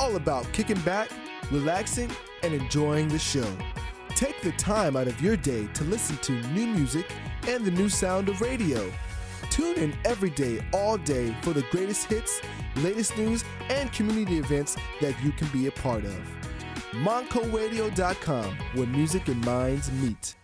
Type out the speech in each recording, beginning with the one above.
all about kicking back, relaxing, and enjoying the show. Take the time out of your day to listen to new music and the new sound of radio. Tune in every day, all day for the greatest hits, latest news, and community events that you can be a part of. MontcoRadio.com, where music and minds meet.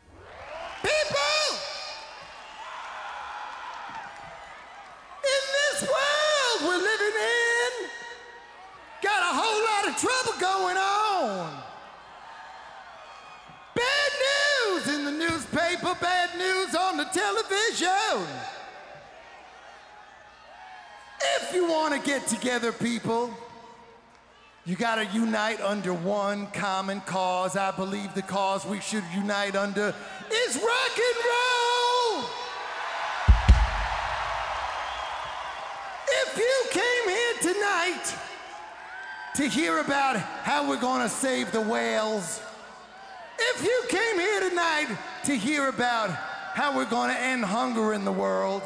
Get together, people, you got to unite under one common cause. I believe the cause we should unite under is rock and roll. If you came here tonight to hear about how we're going to save the whales, if you came here tonight to hear about how we're going to end hunger in the world,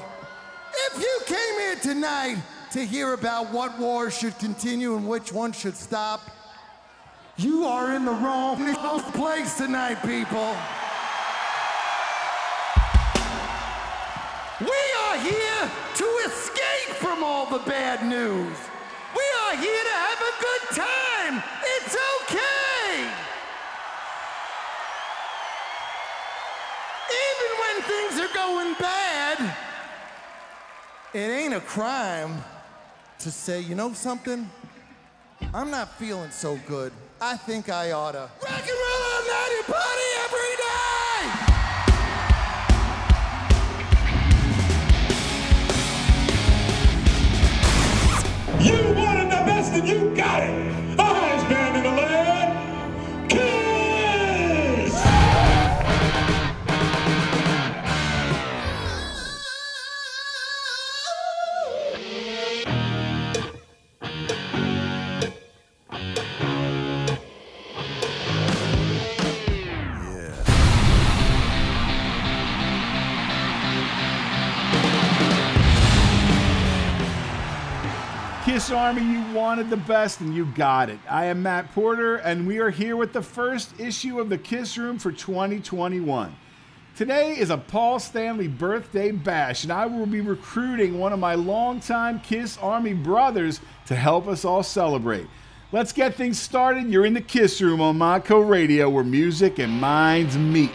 if you came here tonight to hear about what wars should continue and which ones should stop, you are in the wrong place tonight, people. We are here to escape from all the bad news. We are here to have a good time. It's okay. Even when things are going bad, it ain't a crime to say, you know something? I'm not feeling so good. I think I oughta rock and roll all night and party every day. You wanted the best and you got it. Kiss Army, you wanted the best and you got it. I am Matt Porter, and we are here with the first issue of the Kiss Room for 2021. Today is a Paul Stanley birthday bash, and I will be recruiting one of my longtime Kiss Army brothers to help us all celebrate. Let's get things started. You're in the Kiss Room on Montco Radio, where music and minds meet.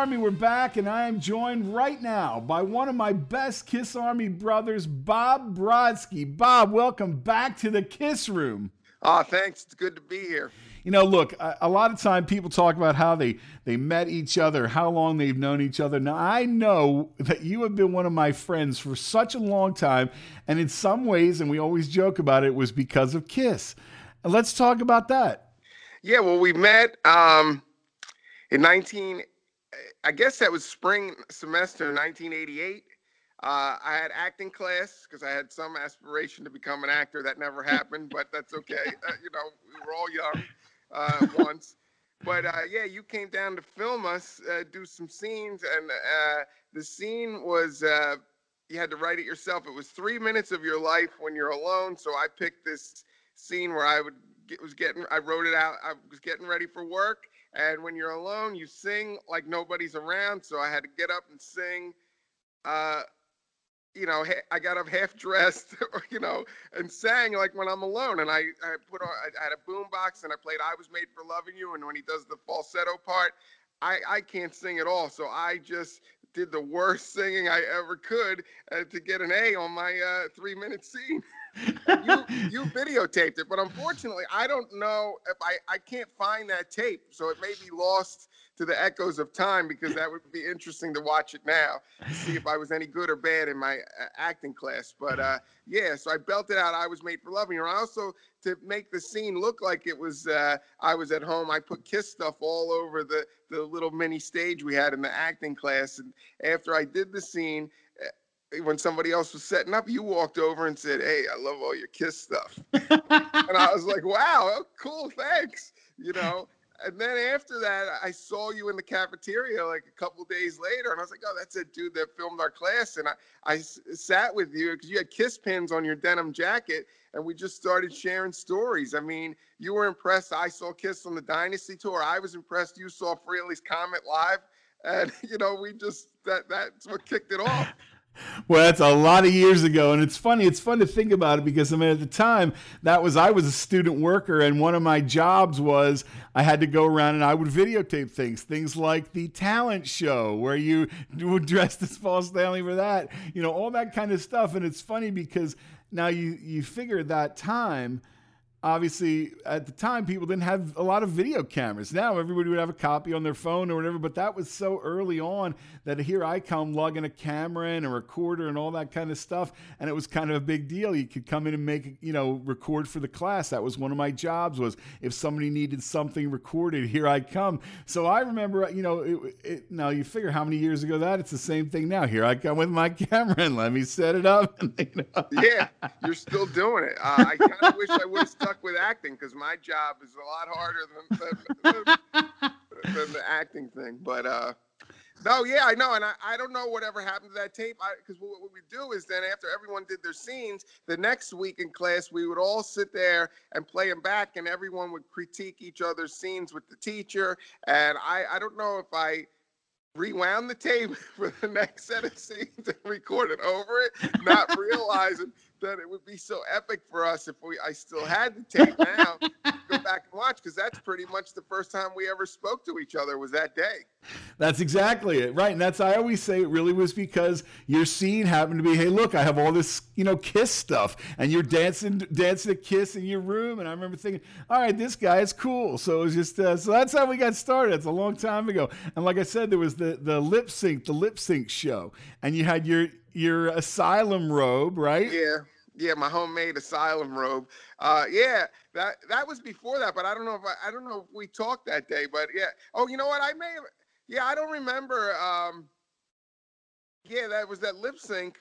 Army, we're back, and I am joined right now by one of my best Kiss Army brothers, Bob Brodsky. Bob, welcome back to the Kiss Room. Oh, thanks. It's good to be here. You know, look, a, a lot of time people talk about how they they met each other, how long they've known each other. Now, I know that you have been one of my friends for such a long time, and in some ways, and we always joke about it, was because of Kiss. Let's talk about that. Yeah, well, we met um, in 19 I guess that was spring semester 1988. Uh, I had acting class because I had some aspiration to become an actor. That never happened, but that's okay. Uh, you know, we were all young uh, once. But uh, yeah, you came down to film us, uh, do some scenes, and uh, the scene was you had to write it yourself. It was three minutes of your life when you're alone. So I picked this scene where I would get, was getting, I wrote it out. I was getting ready for work and when you're alone, you sing like nobody's around. So I had to get up and sing. Uh, you know, I got up half dressed, you know, and sang like when I'm alone. And I, I put on, I had a boom box and I played I Was Made for Loving You. And when he does the falsetto part, I, I can't sing at all. So I just did the worst singing I ever could uh, to get an A on my uh, three minute scene you you videotaped it, but unfortunately, I don't know if I I can't find that tape, so it may be lost to the echoes of time because that would be interesting to watch it now to see if I was any good or bad in my uh, acting class. But uh, yeah, so I belted out "I Was Made for Loving You." And also to make the scene look like it was uh, I was at home, I put Kiss stuff all over the the little mini stage we had in the acting class. And after I did the scene, when somebody else was setting up, you walked over and said, "Hey, I love all your Kiss stuff," and I was like, "Wow, oh, cool, thanks." You know. And then after that, I saw you in the cafeteria like a couple days later, and I was like, "Oh, that's a dude that filmed our class." And I, I sat with you because you had Kiss pins on your denim jacket, and we just started sharing stories. I mean, you were impressed. I saw Kiss on the Dynasty tour. I was impressed. You saw Frehley's Comet live, and you know, we just that that's what kicked it off. Well, that's a lot of years ago, and it's funny. It's fun to think about it because I mean, at the time, that was I was a student worker, and one of my jobs was I had to go around and I would videotape things, things like the talent show where you would dress as Paul Stanley for that, you know, all that kind of stuff. And it's funny because now you you figure that time obviously at the time people didn't have a lot of video cameras. Now everybody would have a copy on their phone or whatever but that was so early on that here i come lugging a camera and a recorder and all that kind of stuff and it was kind of a big deal. You could come in and make you know record for the class. That was one of my jobs was if somebody needed something recorded here i come. So i remember you know it, it, now you figure how many years ago that it's the same thing now. Here i come with my camera and let me set it up and, you know. yeah you're still doing it. Uh, i kind of wish i would have stuck with acting because my job is a lot harder than, than, than, the acting thing. But uh, no, yeah, I know, and I, I don't know whatever happened to that tape. Because what, what we do is then after everyone did their scenes, the next week in class we would all sit there and play them back, and everyone would critique each other's scenes with the teacher. And I I don't know if I rewound the tape for the next set of scenes and recorded over it, not realizing that it would be so epic for us if we I still had the tape now go back and watch because that's pretty much the first time we ever spoke to each other was that day. That's exactly it, right? And that's I always say it really was because your scene happened to be, hey, look, I have all this you know Kiss stuff, and you're dancing dancing a Kiss in your room, and I remember thinking, all right, this guy is cool. So it was just uh, so that's how we got started. It's a long time ago, and like I said, there was the the lip sync the lip sync show, and you had your your asylum robe, right? Yeah. Yeah, my homemade asylum robe. Uh, yeah, that that was before that, but I don't know if I, I don't know if we talked that day, but yeah. Oh, you know what? I may have. Yeah, I don't remember. Um, yeah, that was that lip sync.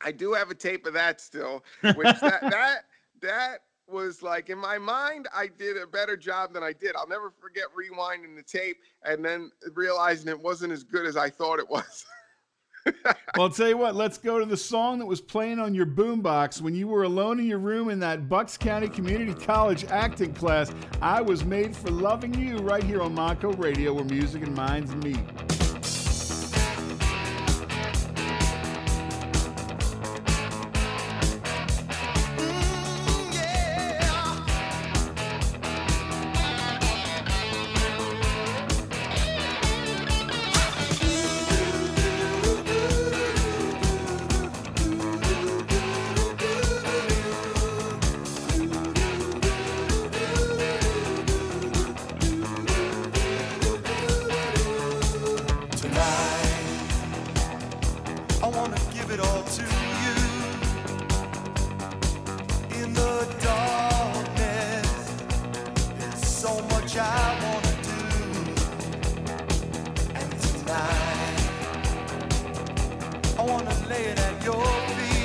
I do have a tape of that still, which that that that was like in my mind I did a better job than I did. I'll never forget rewinding the tape and then realizing it wasn't as good as I thought it was. well, I'll tell you what, let's go to the song that was playing on your boombox when you were alone in your room in that Bucks County Community College acting class. I was made for loving you right here on Montco Radio where music and minds meet. Laying at your feet.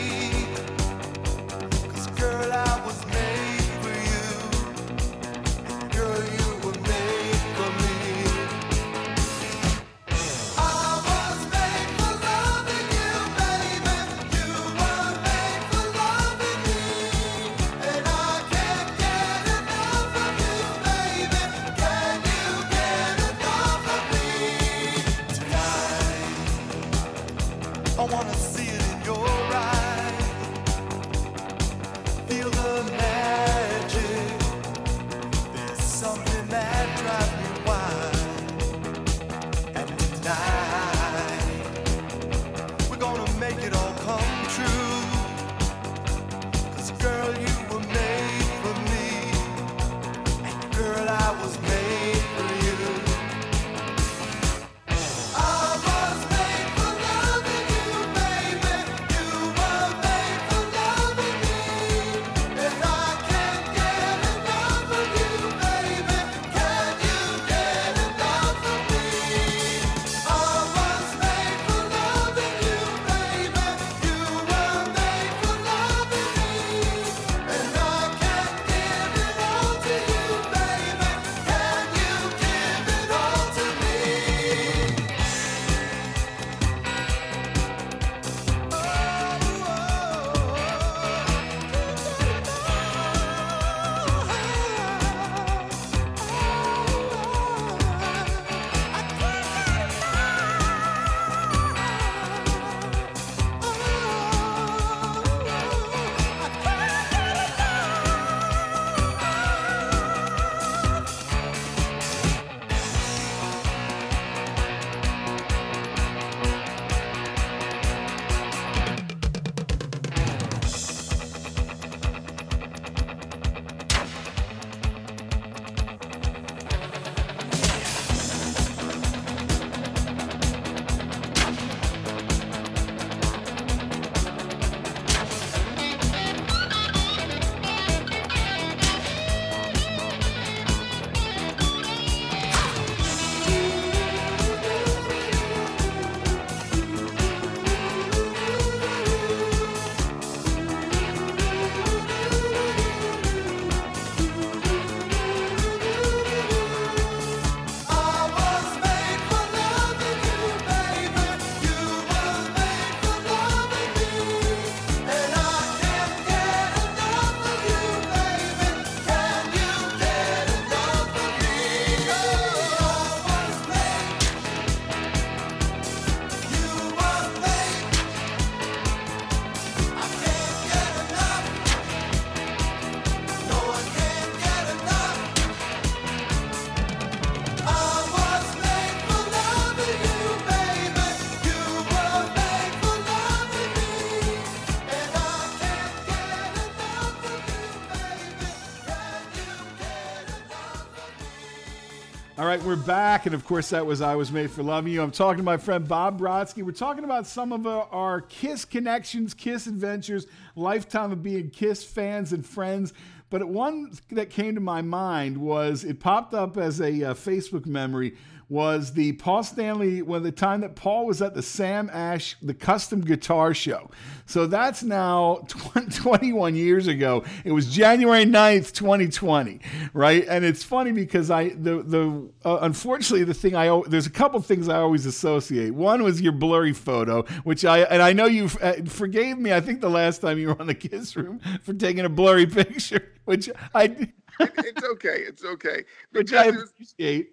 Right, we're back. And of course, that was I Was Made for Loving You. I'm talking to my friend Bob Brodsky. We're talking about some of our, Kiss connections, Kiss adventures, lifetime of being Kiss fans and friends. But one that came to my mind was it popped up as a uh, Facebook memory was the Paul Stanley, when the time that Paul was at the Sam Ash, the custom guitar show. So that's now 21 years ago. It was January 9th, 2020, right? And it's funny because I, the, the, uh, unfortunately, the thing I, there's a couple things I always associate. One was your blurry photo, which I, and I know you uh, forgave me, I think the last time you were on the Kiss Room for taking a blurry picture, which I, it's okay. It's okay. which I Because there's- appreciate.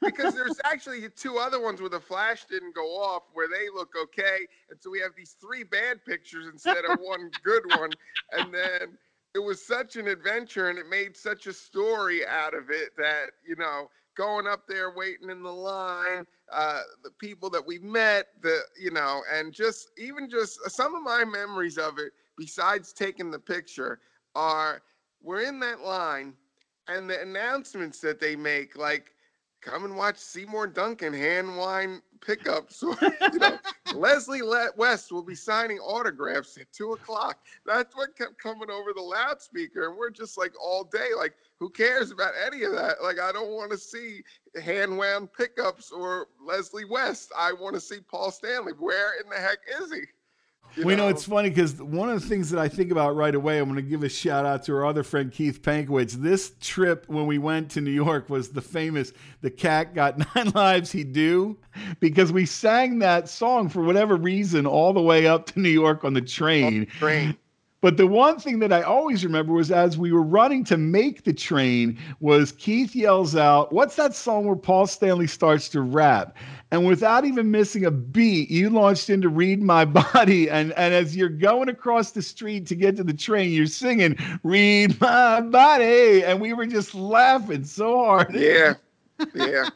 because there's actually two other ones where the flash didn't go off where they look okay and so we have these three bad pictures instead of one good one and then it was such an adventure and it made such a story out of it that you know going up there waiting in the line uh the people that we met the you know and just even just some of my memories of it besides taking the picture are we're in that line and the announcements that they make like come and watch Seymour Duncan hand wind pickups. Or, you know, Leslie Le- West will be signing autographs at two o'clock. That's what kept coming over the loudspeaker. And we're just like all day, like, who cares about any of that? Like, I don't want to see hand wound pickups or Leslie West. I want to see Paul Stanley. Where in the heck is he? You Well, you know, it's funny because one of the things that I think about right away, I'm going to give a shout out to our other friend Keith Pankowitz. This trip when we went to New York was the famous "The Cat Got Nine Lives He Do," because we sang that song for whatever reason all the way up to New York on the train. Train. But the one thing that I always remember was as we were running to make the train was Keith yells out, "What's that song where Paul Stanley starts to rap?" And without even missing a beat, you launched into "Read My Body," and and as you're going across the street to get to the train, you're singing "Read My Body," and we were just laughing so hard. Yeah. Yeah.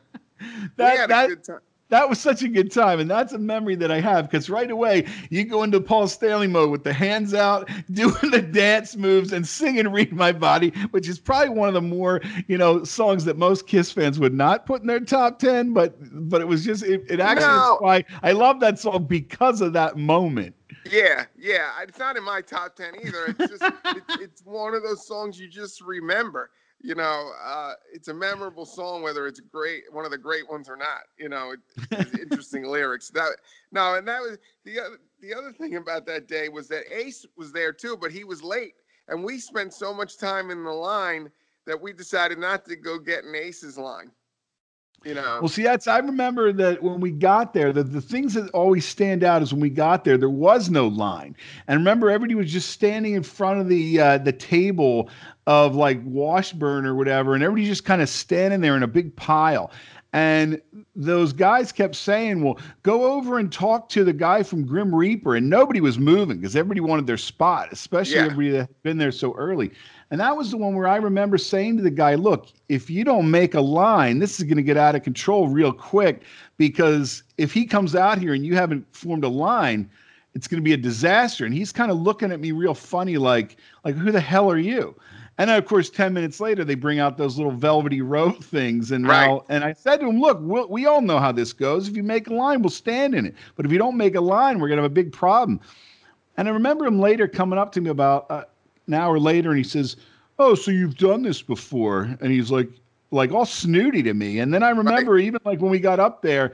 that we had that a good time. That was such a good time, and that's a memory that I have because right away you go into Paul Stanley mode with the hands out, doing the dance moves, and singing "Read My Body," which is probably one of the more you know songs that most Kiss fans would not put in their top ten. But but it was just it, it actually No. why I love that song because of that moment. Yeah, yeah. It's not in my top ten either. It's just it, it's one of those songs you just remember. You know, uh, it's a memorable song, whether it's great, one of the great ones or not. You know, it, it's interesting lyrics. That no, and that was the other the other thing about that day was that Ace was there too, but he was late, and we spent so much time in the line that we decided not to go get an Ace's line. You know, Well, see, that's I remember that when we got there, the, the things that always stand out is when we got there, there was no line. And remember, everybody was just standing in front of the uh, the table of like Washburn or whatever, and everybody just kind of standing there in a big pile. And those guys kept saying, Well, go over and talk to the guy from Grim Reaper. And nobody was moving because everybody wanted their spot, especially Yeah. everybody that had been there so early. And that was the one where I remember saying to the guy, Look, if you don't make a line, this is going to get out of control real quick because if he comes out here and you haven't formed a line, it's going to be a disaster. And he's kind of looking at me real funny, like, like, who the hell are you? And then, of course, 10 minutes later, they bring out those little velvety rope things. And Right. now, and I said to him, look, we'll, we all know how this goes. If you make a line, we'll stand in it. But if you don't make a line, we're going to have a big problem. And I remember him later coming up to me about uh, an hour later, and he says, "Oh, so you've done this before?" And he's like, like all snooty to me. And then I remember even like when we got up there,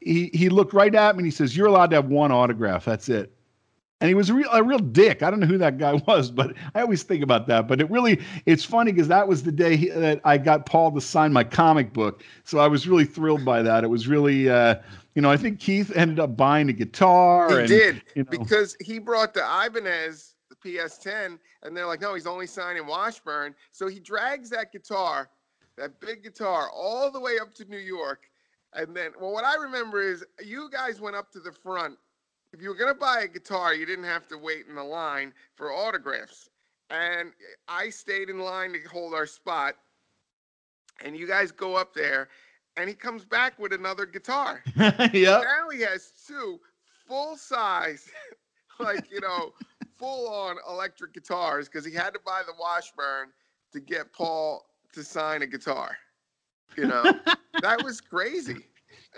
he he looked right at me and he says, "You're allowed to have one autograph. That's it." And he was a real, a real dick. I don't know who that guy was, but I always think about that. But it really, it's funny because that was the day he, that I got Paul to sign my comic book. So I was really thrilled by that. It was really, uh, you know, I think Keith ended up buying a guitar. He and, did you know. because he brought the Ibanez, the PS10, and they're like, no, he's only signing Washburn. So he drags that guitar, that big guitar, all the way up to New York. And then, well, what I remember is you guys went up to the front. If you were gonna buy a guitar, you didn't have to wait in the line for autographs. And I stayed in line to hold our spot. And you guys go up there, and he comes back with another guitar yep. now he has two full size, like you know, full on electric guitars because he had to buy the Washburn to get Paul to sign a guitar. You know, that was crazy.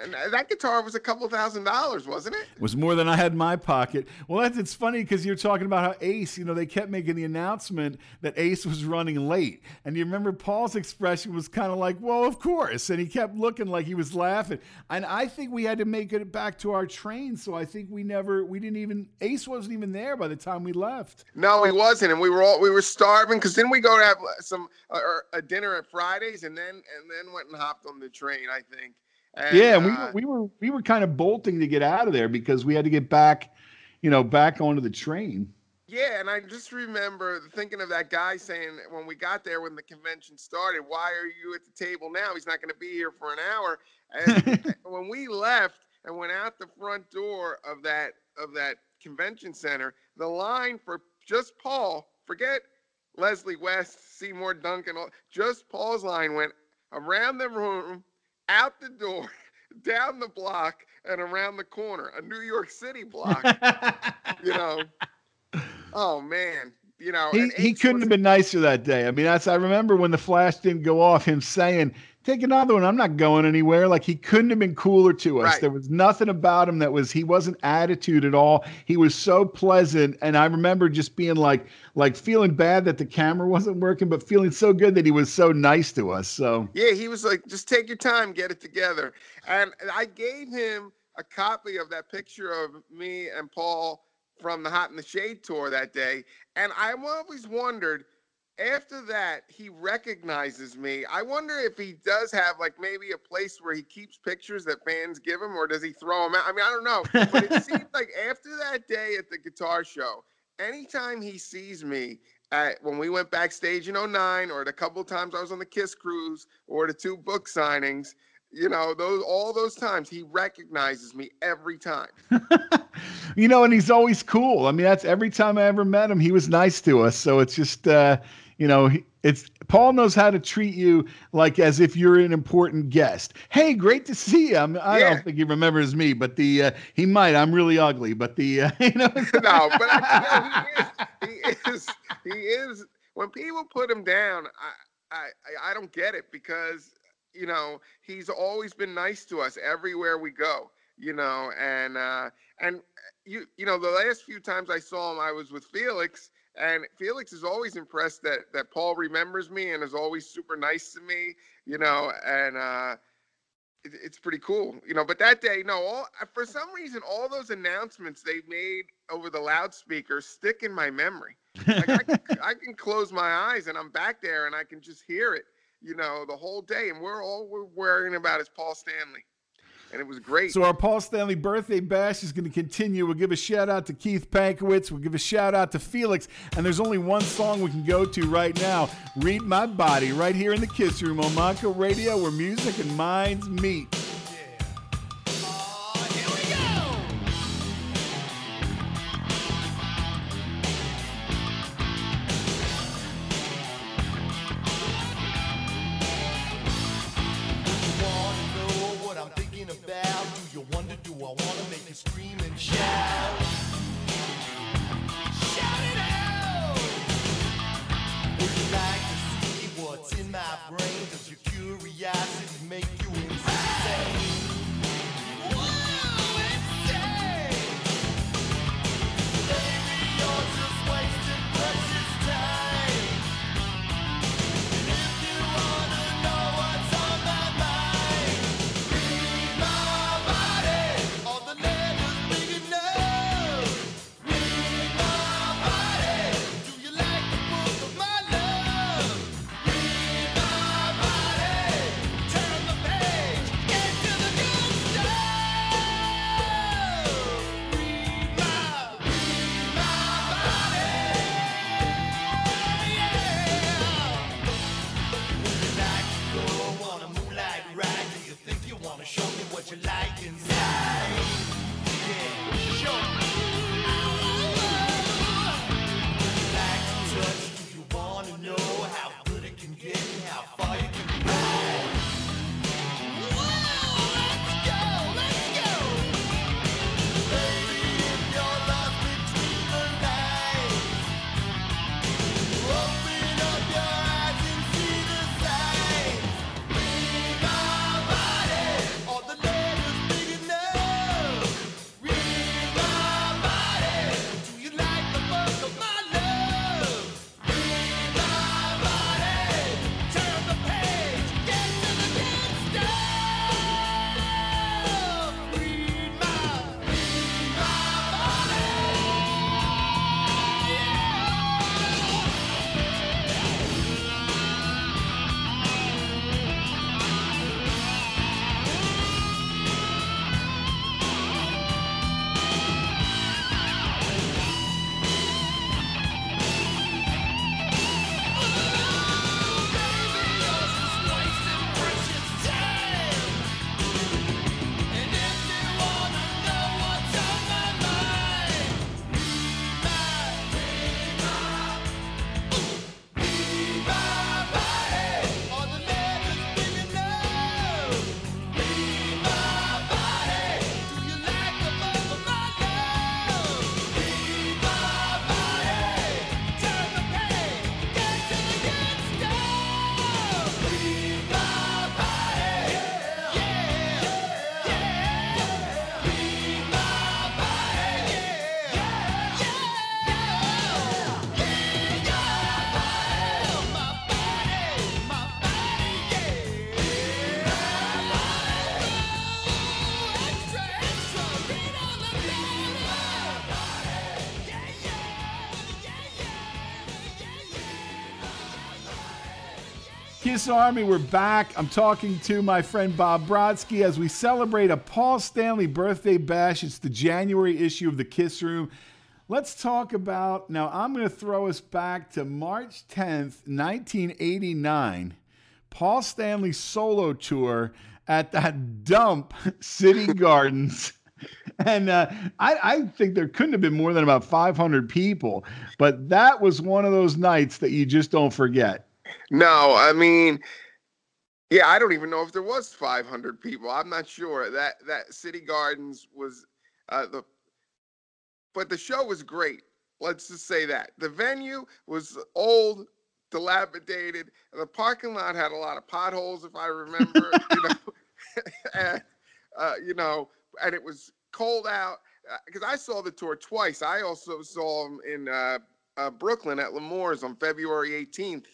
And that guitar was a couple thousand dollars, wasn't it? It was more than I had in my pocket. Well, that's it's funny because you're talking about how Ace, you know, they kept making the announcement that Ace was running late, and you remember Paul's expression was kind of like, "Well, of course," and he kept looking like he was laughing. And I think we had to make it back to our train, so I think we never, we didn't even, Ace wasn't even there by the time we left. No, he wasn't, and we were all we were starving because then we go to have some uh, a dinner at Fridays, and then and then went and hopped on the train. I think. And, yeah, and we uh, were, we were we were kind of bolting to get out of there because we had to get back, you know, back onto the train. Yeah, and I just remember thinking of that guy saying when we got there when the convention started, "Why are you at the table now? He's not going to be here for an hour." And when we left and went out the front door of that of that convention center, the line for just Paul, forget Leslie West, Seymour Duncan, all- just Paul's line went around the room, out the door, down the block, and around the corner, a New York City block. you know. Oh man, you know he, he couldn't was- have been nicer that day. I mean, that's I remember when the flash didn't go off, him saying, "Take another one. I'm not going anywhere." Like he couldn't have been cooler to us. Right. There was nothing about him that was he wasn't attitude at all. He was so pleasant, and I remember just being like like feeling bad that the camera wasn't working, but feeling so good that he was so nice to us. So Yeah, he was like, just take your time, get it together. And I gave him a copy of that picture of me and Paul from the Hot in the Shade tour that day, and I've always wondered. After that, he recognizes me. I wonder if he does have like maybe a place where he keeps pictures that fans give him, or does he throw them out? I mean, I don't know. But it seems like after that day at the guitar show, anytime he sees me at when we went backstage in 09 or the couple times I was on the Kiss cruise or the two book signings, you know, those all those times he recognizes me every time. you know, and he's always cool. I mean, that's every time I ever met him, he was nice to us. So it's just, uh, you know, it's Paul knows how to treat you like as if you're an important guest. Hey, great to see you. I'm, I Yeah. don't think he remembers me, but the uh, he might. I'm really ugly, but the uh, you know. no, but I, you know, he is he is he is when people put him down, I, I I- I don't get it because you know he's always been nice to us everywhere we go. You know, and uh, and you you know the last few times I saw him, I was with Felix, and Felix is always impressed that that Paul remembers me and is always super nice to me. You know, and uh, it, it's pretty cool, you know. But that day, no, all for some reason, all those announcements they made over the loudspeaker stick in my memory. Like I, can, I can close my eyes and I'm back there and I can just hear it, you know, the whole day. And we're all we're worrying about is Paul Stanley, and it was great. So our Paul Stanley birthday bash is going to continue. We'll give a shout out to Keith Pankowitz. We'll give a shout out to Felix. And there's only one song we can go to right now. Read My Body, right here in the Kiss Room on Montco Radio, where music and minds meet. Kiss Army, we're back. I'm talking to my friend Bob Brodsky as we celebrate a Paul Stanley birthday bash. It's the January issue of the Kiss Room. Let's talk about now. I'm going to throw us back to March 10th, 1989. Paul Stanley solo tour at that dump City Gardens. And uh, I, I think there couldn't have been more than about 500 people, but that was one of those nights that you just don't forget. No, I mean, yeah, I don't even know if there was 500 people. I'm not sure. That that City Gardens was uh, the, but the show was great. Let's just say that the venue was old, dilapidated. The parking lot had a lot of potholes, if I remember. you know, and uh, you know, and it was cold out because I saw the tour twice. I also saw them in uh, uh, Brooklyn at L'Amour's on February 18th,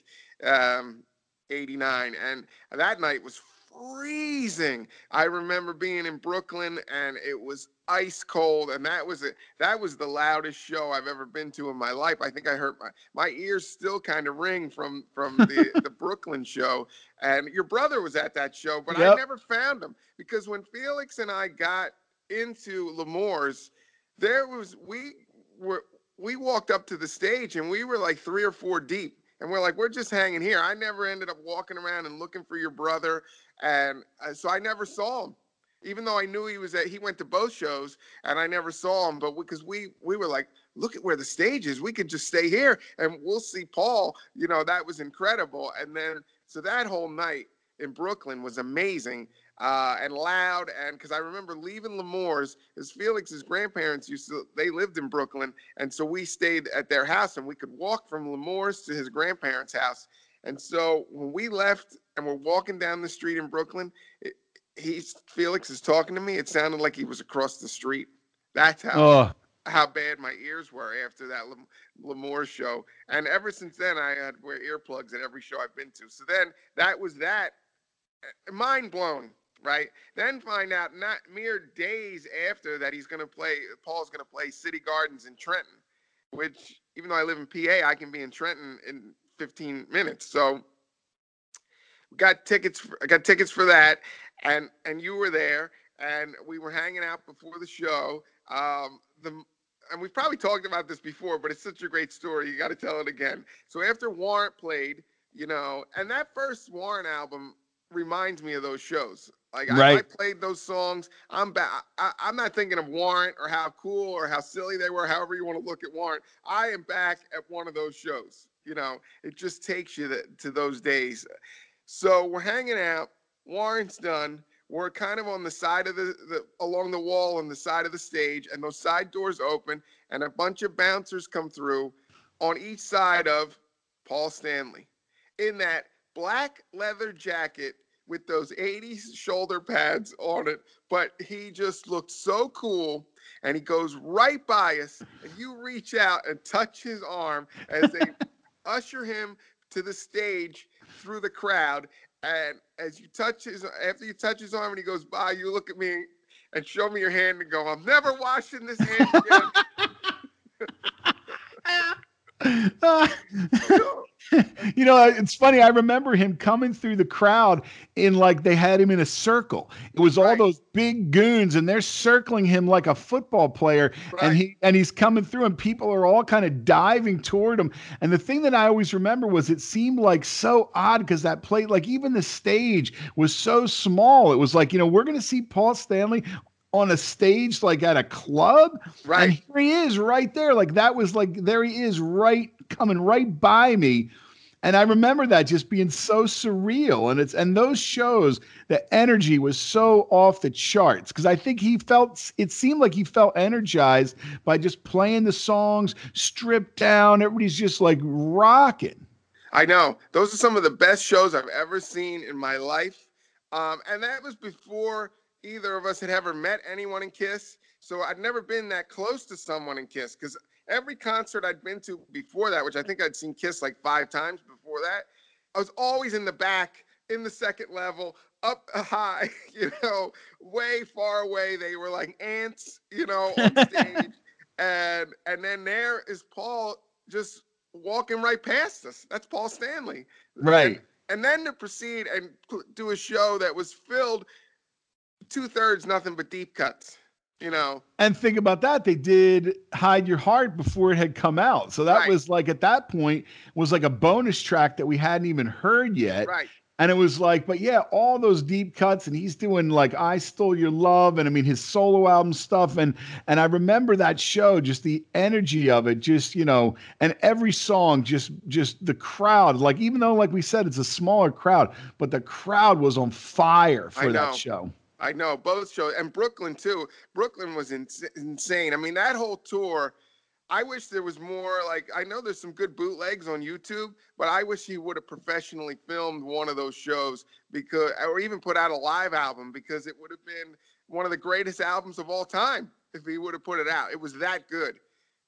um, 89. And that night was freezing. I remember being in Brooklyn and it was ice cold. And that was it. That was the loudest show I've ever been to in my life. I think I heard my, my ears still kind of ring from, from the, the Brooklyn show. And your brother was at that show, but I never found him because when Felix and I got into L'Amour's, there was we were we walked up to the stage and we were like three or four deep and we're like we're just hanging here. I never ended up walking around and looking for your brother and uh, so i never saw him. Even though i knew he was at he went to both shows and i never saw him but because we we were like look at where the stage is. We could just stay here and we'll see paul. You know that was incredible and then so that whole night in brooklyn was amazing uh, and loud. And because I remember leaving L'Amour's, because Felix's grandparents used to, they lived in Brooklyn. And so we stayed at their house and we could walk from L'Amour's to his grandparents' house. And so when we left and we're walking down the street in Brooklyn, it, he's Felix is talking to me. It sounded like he was across the street. That's how Oh, how bad my ears were after that L'Amour show. And ever since then, I had wear earplugs at every show I've been to. So then that was that. Mind blowing, right? Then find out not mere days after that he's going to play, Paul's going to play City Gardens in Trenton, which even though I live in PA, I can be in Trenton in 15 minutes. So we got tickets. For, I got tickets for that, and and you were there, and we were hanging out before the show. Um, the and we've probably talked about this before, but it's such a great story. You got to tell it again. So after Warrant played, you know, and that first Warrant album reminds me of those shows. Like I, I played those songs. I'm back. I, I'm not thinking of Warrant or how cool or how silly they were. However you want to look at Warrant, I am back at one of those shows. You know, it just takes you to, to those days. So we're hanging out. Warrant's done. We're kind of on the side of the, the along the wall on the side of the stage, and those side doors open, and a bunch of bouncers come through on each side of Paul Stanley in that black leather jacket with those 80s shoulder pads on it. But he just looked so cool. And he goes right by us, and you reach out and touch his arm as they usher him to the stage through the crowd. And as you touch his, after you touch his arm and he goes by, you look at me and show me your hand and go, I'm never washing this hand again. you know, it's funny. I remember him coming through the crowd in like they had him in a circle. It was all Right. those big goons, and they're circling him like a football player. And he and he's coming through, and people are all kind of diving toward him. And the thing that I always remember was it seemed like so odd because that plate, like even the stage was so small. It was like you know we're gonna see Paul Stanley on a stage like at a club and Right. here he is right there. Like that was like there he is right coming right by me. And I remember that just being so surreal. And it's and those shows, the energy was so off the charts. Cause I think he felt it seemed like he felt energized by just playing the songs, stripped down. Everybody's just like rocking. I know. Those are some of the best shows I've ever seen in my life. Um, and that was before either of us had ever met anyone in Kiss. So I'd never been that close to someone in Kiss because every concert I'd been to before that, which I think I'd seen Kiss like five times before that, I was always in the back, in the second level, up high, you know, way far away. They were like ants, you know, on stage. and and then there is Paul just walking right past us. That's Paul Stanley. Right. And and then to proceed and do a show that was filled two thirds nothing but deep cuts. You know, And think about that. They did Hide Your Heart before it had come out. So that Right. was like at that point was like a bonus track that we hadn't even heard yet. right? And it was like, but yeah, all those deep cuts, and he's doing like "I Stole Your Love," and I mean his solo album stuff, and and I remember that show, just the energy of it, just you know, and every song, just just the crowd, like even though like we said, it's a smaller crowd, but the crowd was on fire for that show. I know both shows and Brooklyn too. Brooklyn was ins- insane. I mean, that whole tour. I wish there was more. Like, I know there's some good bootlegs on YouTube, but I wish he would have professionally filmed one of those shows because, or even put out a live album because it would have been one of the greatest albums of all time if he would have put it out. It was that good,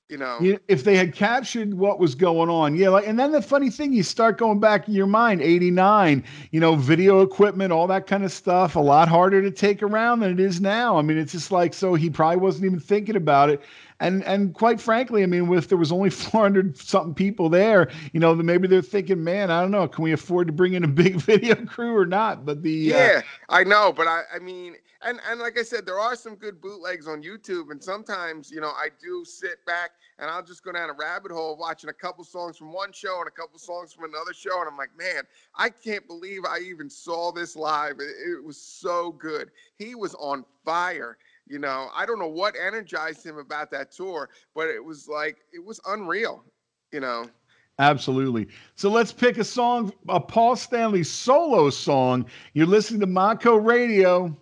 you know. You- if they had captured what was going on, yeah. Like, and then the funny thing, you start going back in your mind, '89, you know, video equipment, all that kind of stuff, a lot harder to take around than it is now. I mean, it's just like so he probably wasn't even thinking about it. And and quite frankly, I mean, if there was only 400 something people there, you know, then maybe they're thinking, man, I don't know, can we afford to bring in a big video crew or not? But the uh, Yeah, I know, but I, I mean, and and like I said, there are some good bootlegs on YouTube, and sometimes you know I do sit back and I'll just go down a rabbit hole watching a couple songs from one show and a couple songs from another show, and I'm like, man, I can't believe I even saw this live. It, it was so good. He was on fire. You know, I don't know what energized him about that tour, but it was like it was unreal. You know. Absolutely. So let's pick a song, a Paul Stanley solo song. You're listening to Montco Radio.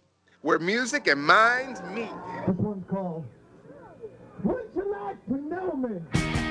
Where music and minds meet. This one's called Would You Like to Know Me?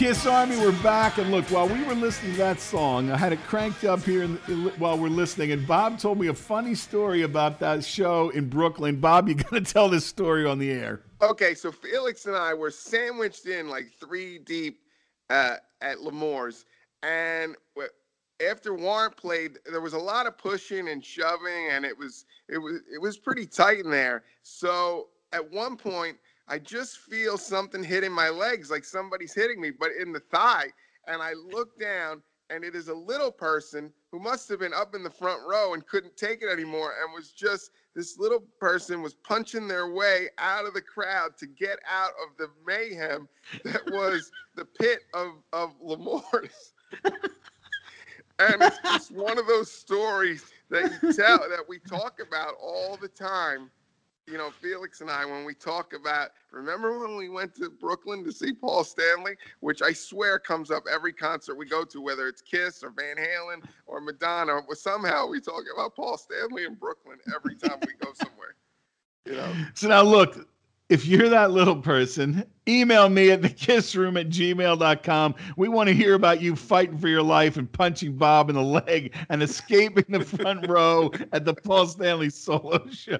Kiss Army, we're back. And look, while we were listening to that song, I had it cranked up here in, while we're listening. And Bob told me a funny story about that show in Brooklyn. Bob, you got to tell this story on the air. Okay, so Felix and I were sandwiched in like three deep uh, at L'Amour's, and after Warrant played, there was a lot of pushing and shoving, and it was it was it was pretty tight in there. So at one point, I just feel something hitting my legs, like somebody's hitting me, but in the thigh, and I look down, and it is a little person who must have been up in the front row and couldn't take it anymore, and was just this little person was punching their way out of the crowd to get out of the mayhem that was the pit of of L'Amour's. and it's just one of those stories that you tell that we talk about all the time. You know, Felix and I, when we talk about, remember when we went to Brooklyn to see Paul Stanley, which I swear comes up every concert we go to, whether it's Kiss or Van Halen or Madonna. But somehow we talk about Paul Stanley in Brooklyn every time we go somewhere. You know, So now look, if you're that little person, email me at thekissroom at gmail.com. We want to hear about you fighting for your life and punching Bob in the leg and escaping the front row at the Paul Stanley solo show.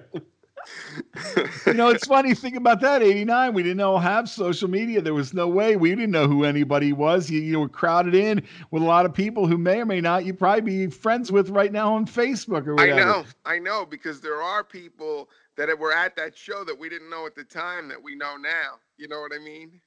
You know, it's funny. Think about that. 89, we didn't all have social media. There was no way. We didn't know who anybody was. You, you were crowded in with a lot of people who may or may not you probably be friends with right now on Facebook or whatever. I know, I know, because there are people that were at that show that we didn't know at the time that we know now. You know what I mean?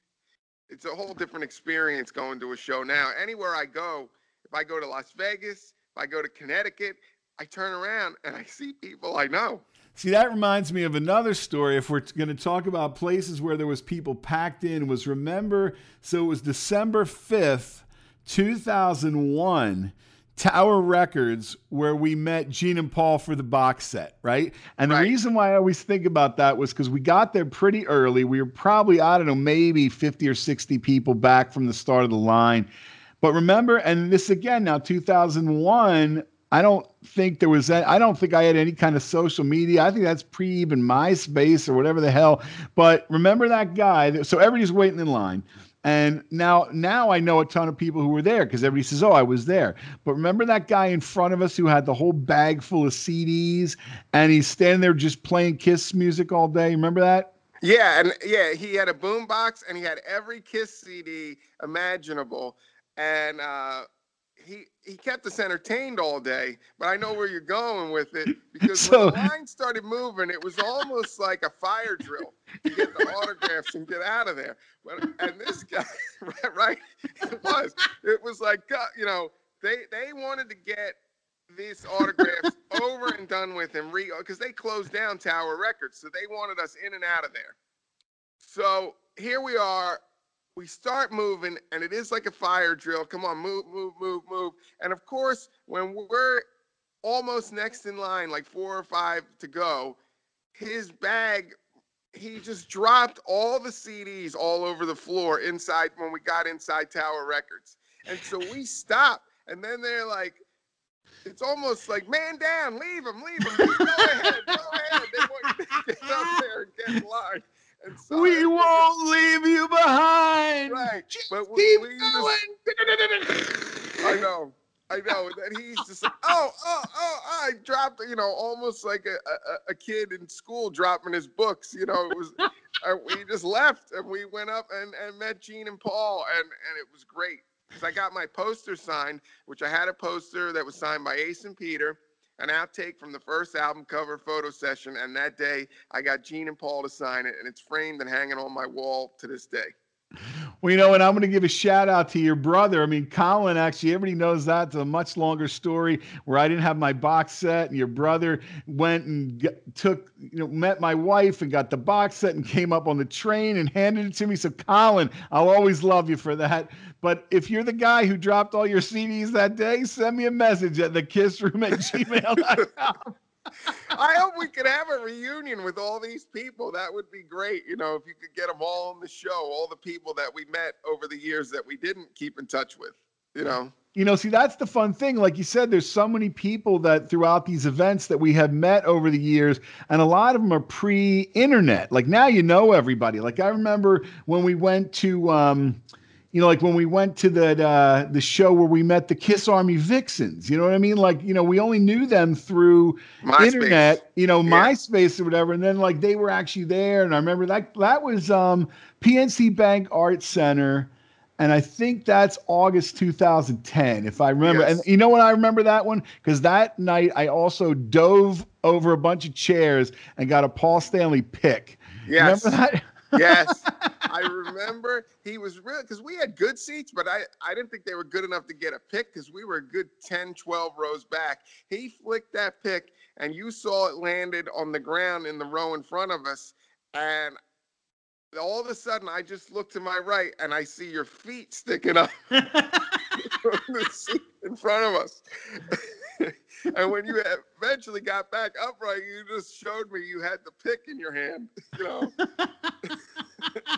It's a whole different experience going to a show now. Anywhere I go, if I go to Las Vegas, if I go to Connecticut, I turn around and I see people I know. See, that reminds me of another story. If we're going to talk about places where there was people packed in, was remember, so it was December 5th, 2001, Tower Records, where we met Gene and Paul for the box set, right? And the reason why I always think about that was because we got there pretty early. We were probably, I don't know, maybe 50 or 60 people back from the start of the line. But remember, and this again now, 2001, I don't think there was that. I don't think I had any kind of social media. I think that's pre even MySpace or whatever the hell. But remember that guy. that- So everybody's waiting in line. And now, now I know a ton of people who were there because everybody says, "Oh, I was there." But remember that guy in front of us who had the whole bag full of CDs, and he's standing there just playing Kiss music all day. Remember that? Yeah, and yeah, he had a boombox and he had every Kiss CD imaginable, and uh, he he kept us entertained all day. But I know where you're going with it because So- when the line started moving, it was almost like a fire drill to get the autographs and get out of there. But and this guy, right, right, it was. It was like uh, you know they they wanted to get these autographs over and done with and re because they closed down Tower Records, so they wanted us in and out of there. So here we are. We start moving, and it is like a fire drill. Come on, move, move, move, move. And of course, when we're almost next in line, like four or five to go, his bag, he just dropped all the CDs all over the floor inside when we got inside Tower Records. And so we stop, and then they're like, it's almost like, man down, leave him, leave him. Go ahead, go ahead. They want to get up there and get in line. We won't leave you behind. Right. But we, keep we just, I know. I know. And he's just like, oh, oh, oh, I dropped, you know, almost like a, a, a kid in school dropping his books. You know, it was, we just left and we went up and, and met Gene and Paul, and, and it was great. Because I got my poster signed, which I had a poster that was signed by Ace and Peter, an outtake from the first album cover photo session. And that day, I got Gene and Paul to sign it, and it's framed and hanging on my wall to this day. Well, you know, and I'm going to give a shout out to your brother. I mean, Colin, actually, everybody knows that. It's a much longer story where I didn't have my box set, and your brother went and took, you know, met my wife and got the box set and came up on the train and handed it to me. So, Colin, I'll always love you for that. But if you're the guy who dropped all your CDs that day, send me a message at thekissroom at gmail.com. I hope we could have a reunion with all these people. That would be great. You know, if you could get them all on the show, all the people that we met over the years that we didn't keep in touch with. You know, you know, see, that's the fun thing. Like you said, there's so many people that throughout these events that we have met over the years, and a lot of them are pre internet. Like now you know everybody. Like I remember when we went to, um, you know, like when we went to the uh, the show where we met the Kiss Army Vixens. You know what I mean? Like, you know, we only knew them through MySpace. internet, you know, Yeah. MySpace or whatever. And then like they were actually there, and I remember that that was um, PNC Bank Art Center. And I think that's August 2010, if I remember. Yes. And you know what I remember that one? Because that night I also dove over a bunch of chairs and got a Paul Stanley pick. Yes. Remember that? Yes. I remember he was real because we had good seats, but I, I didn't think they were good enough to get a pick because we were a good 10, 12 rows back. He flicked that pick, and you saw it landed on the ground in the row in front of us. And all of a sudden, I just look to my right and I see your feet sticking up from the seat in front of us. And when you eventually got back upright, you just showed me you had the pick in your hand. You know.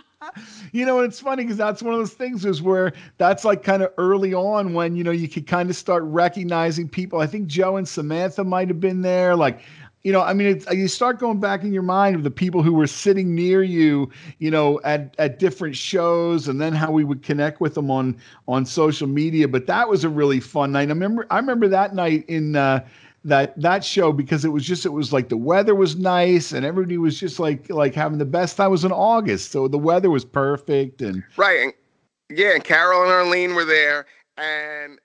you know, and it's funny because that's one of those things is where that's like kind of early on when you know you could kind of start recognizing people. I think Joe and Samantha might have been there. Like, you know, I mean, you start going back in your mind of the people who were sitting near you, you know, at at different shows, and then how we would connect with them on on social media. But that was a really fun night. I remember, I remember that night in. Uh, that that show because it was just it was like the weather was nice and everybody was just like like having the best time. Was in August, so the weather was perfect and Right. And, yeah, and Carol and Arlene were there, and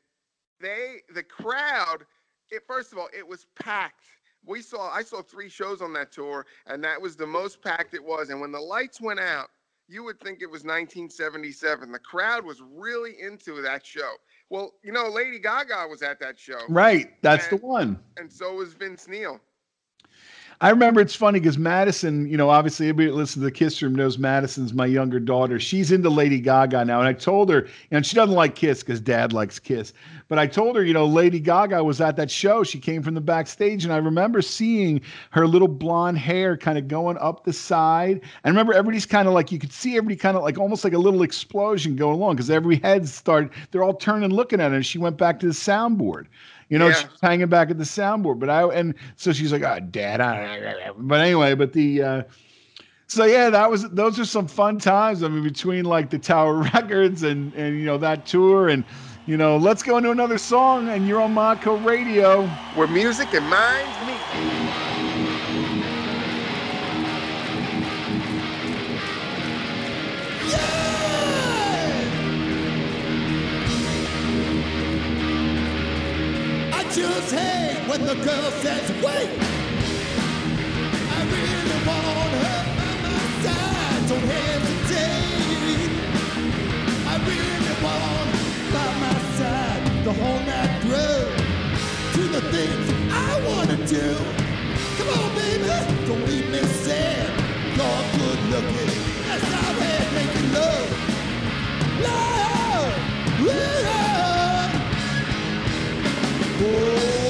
they the crowd. It first of all, it was packed. We saw I saw three shows on that tour, and that was the most packed it was. And when the lights went out, you would think it was 1977. The crowd was really into that show. Well, you know, Lady Gaga was at that show, right. That's the one. and so was Vince Neil. I remember it's funny because Madison, you know, obviously everybody that listens to the Kiss Room knows Madison's my younger daughter. She's into Lady Gaga now. And I told her, and she doesn't like Kiss because dad likes Kiss. But I told her, you know, Lady Gaga was at that show. She came from the backstage. And I remember seeing her little blonde hair kind of going up the side. And remember, everybody's kind of like, you could see everybody kind of like almost like a little explosion going along because every head started, they're all turning looking at her. And she went back to the soundboard. You know, Yeah. she's hanging back at the soundboard. But I and so she's like, "Oh, Dad." I, but anyway, but the uh, so yeah, that was those are some fun times. I mean, between like the Tower Records and and you know that tour and you know, let's go into another song. And you're on Montco Radio. Where music and minds meet. Just hate when the girl says, wait. I really want her by my side. Don't hesitate. I really want by my side the whole night through. Do the things I want to do. Come on, baby. Don't leave me sad. You're good looking. Let's stop and making love. Love. Love. Don't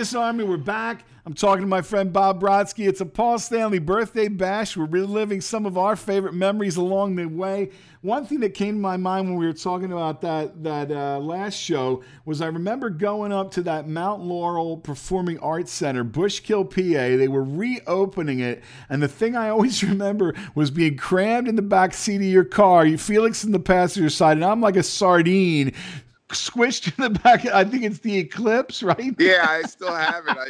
Kiss Army, we're back. I'm talking to my friend Bob Brodsky. It's a Paul Stanley birthday bash. We're reliving some of our favorite memories along the way. One thing that came to my mind when we were talking about that that uh, last show was I remember going up to that Mount Laurel Performing Arts Center, Bushkill, PA. They were reopening it, and the thing I always remember was being crammed in the back seat of your car. You Felix in the passenger side, and I'm like a sardine squished in the back. I think it's the Eclipse, right? Yeah, I still have it. I,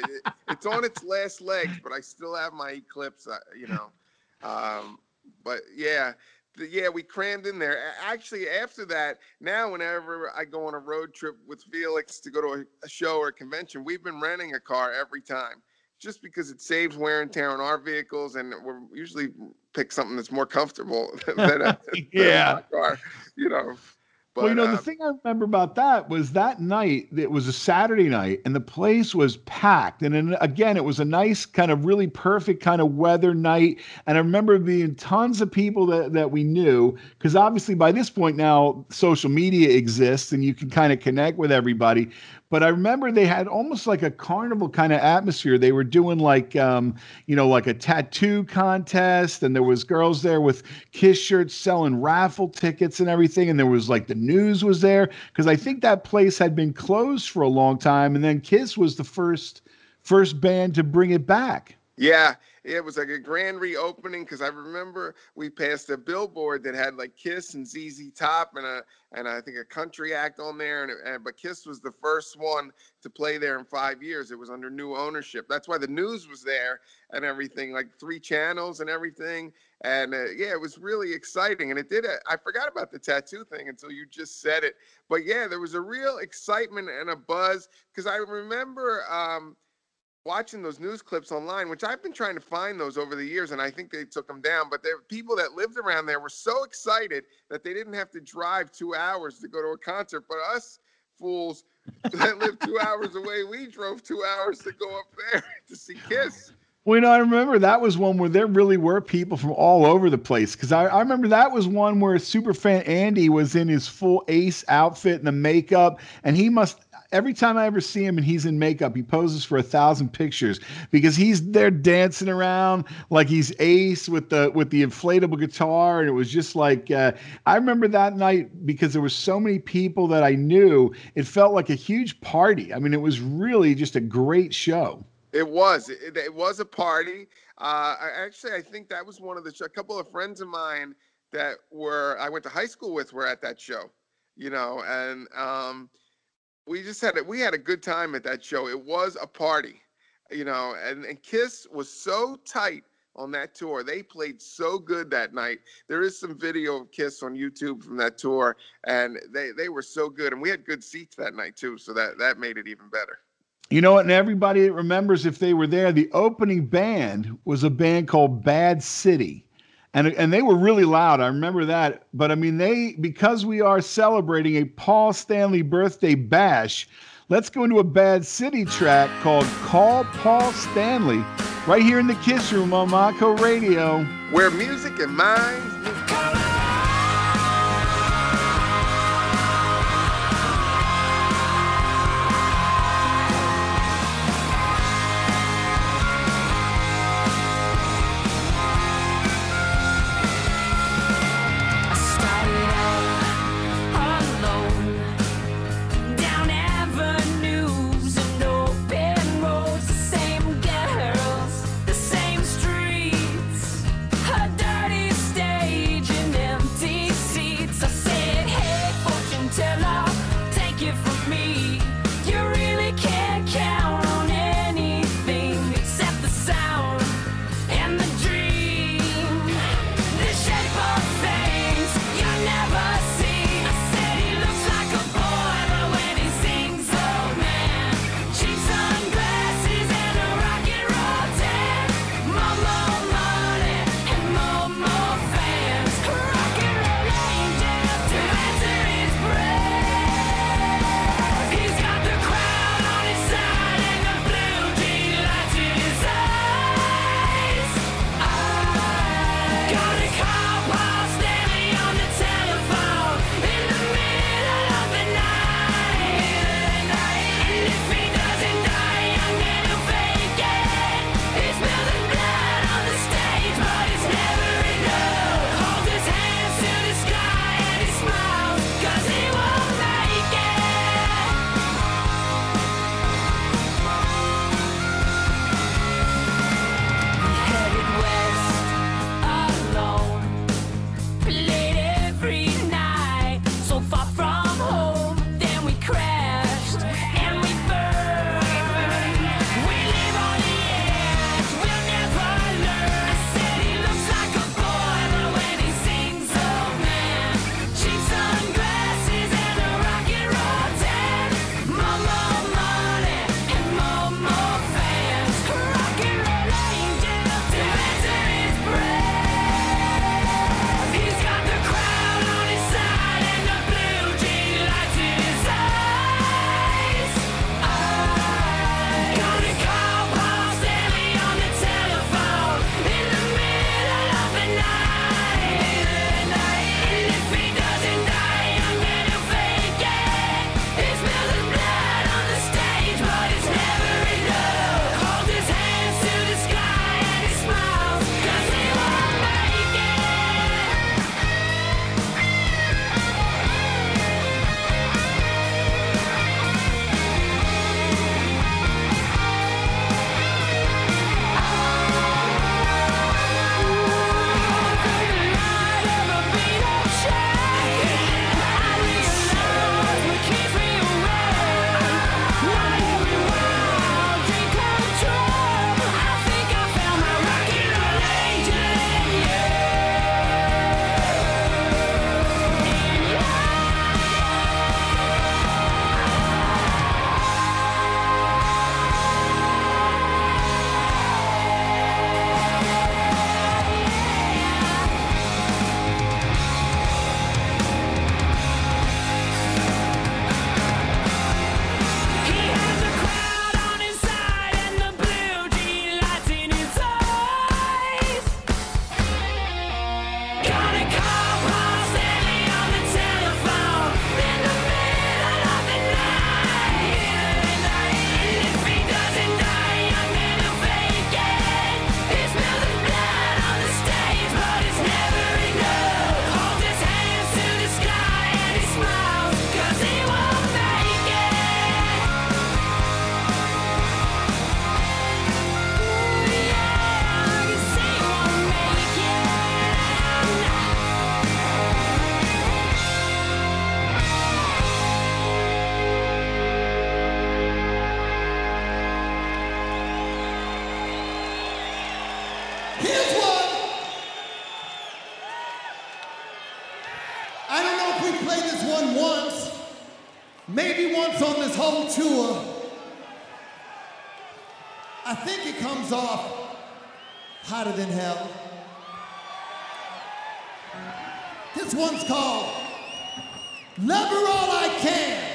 It's on its last legs, but I still have my Eclipse. uh, You know, um, but yeah, the, yeah, we crammed in there. Actually, after that, now whenever I go on a road trip with Felix to go to a, a show or a convention, we've been renting a car every time, just because it saves wear and tear on our vehicles, and we're usually pick something that's more comfortable than a, than Yeah. a car. You know. But, well, you know, the thing I remember about that was that night, it was a Saturday night, and the place was packed. And then, again, it was a nice, kind of really perfect kind of weather night. And I remember being tons of people that, that we knew, because obviously by this point now, social media exists and you can kind of connect with everybody. But I remember they had almost like a carnival kind of atmosphere. They were doing like, um, you know, like a tattoo contest, and there was girls there with Kiss shirts selling raffle tickets and everything. And there was like the news was there because I think that place had been closed for a long time, and then Kiss was the first first band to bring it back. Yeah, it was like a grand reopening because I remember we passed a billboard that had like Kiss and ZZ Top and a and I think a country act on there, and, and but Kiss was the first one to play there in five years. It was under new ownership. That's why the news was there and everything, like three channels and everything. And uh, yeah, it was really exciting. And it did. uh, I forgot about the tattoo thing until you just said it. But yeah, there was a real excitement and a buzz because I remember. Um, watching those news clips online, which I've been trying to find those over the years, and I think they took them down. But there people that lived around there were so excited that they didn't have to drive two hours to go to a concert. But us fools that live two hours away, we drove two hours to go up there to see Kiss. Well, you know, I remember that was one where there really were people from all over the place. Because I, I remember that was one where superfan Andy was in his full ace outfit and the makeup, and he must. Every time I ever see him and he's in makeup, he poses for a thousand pictures because he's there dancing around like he's Ace with the with the inflatable guitar, and it was just like uh, I remember that night because there were so many people that I knew. It felt like a huge party. I mean, it was really just a great show. It was. It, it was a party. Uh, I, actually, I think that was one of the a couple of friends of mine that were I went to high school with were at that show. You know, and um, we just had a, we had a good time at that show. It was a party. You know, and, and Kiss was so tight on that tour. They played so good that night. There is some video of Kiss on YouTube from that tour, and they they were so good. And we had good seats that night too, so that that made it even better. You know what? And everybody that remembers if they were there, the opening band was a band called Bad City. And, and they were really loud. I remember that. But I mean, they, because we are celebrating a Paul Stanley birthday bash, let's go into a Bad City track called Call Paul Stanley right here in the Kiss Room on Montco Radio. Where music and minds meet. Her All I Can.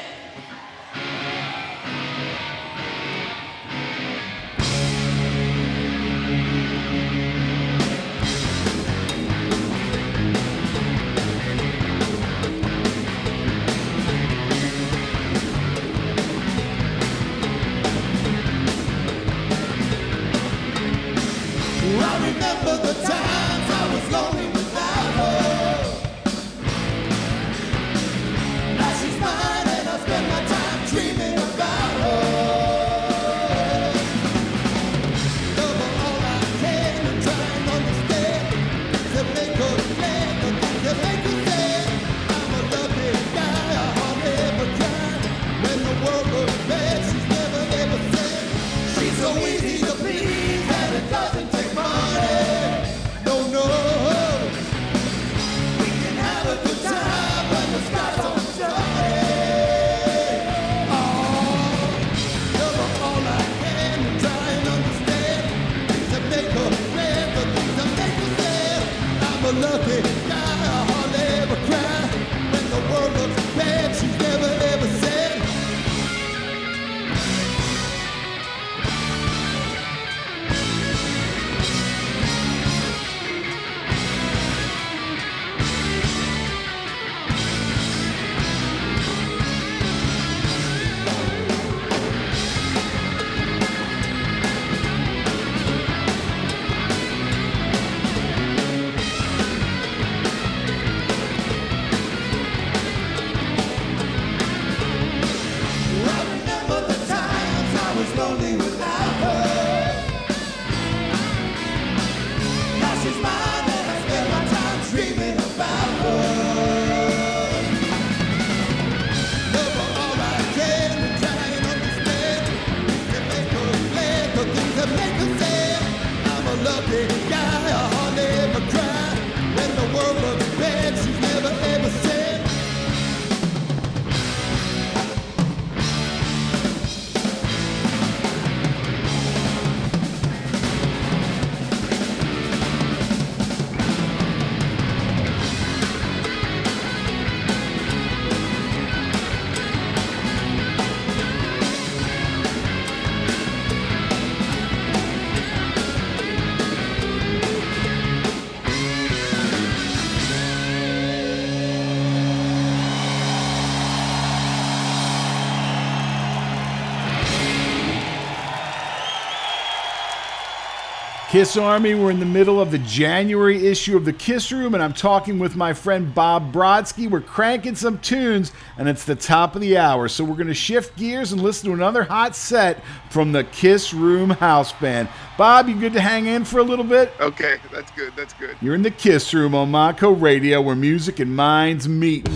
Kiss Army, we're in the middle of the January issue of the Kiss Room, and I'm talking with my friend Bob Brodsky. We're cranking some tunes, and it's the top of the hour. So we're going to shift gears and listen to another hot set from the Kiss Room House Band. Bob, you good to hang in for a little bit? Okay, that's good. That's good. You're in the Kiss Room on Montco Radio, where music and minds. Meet,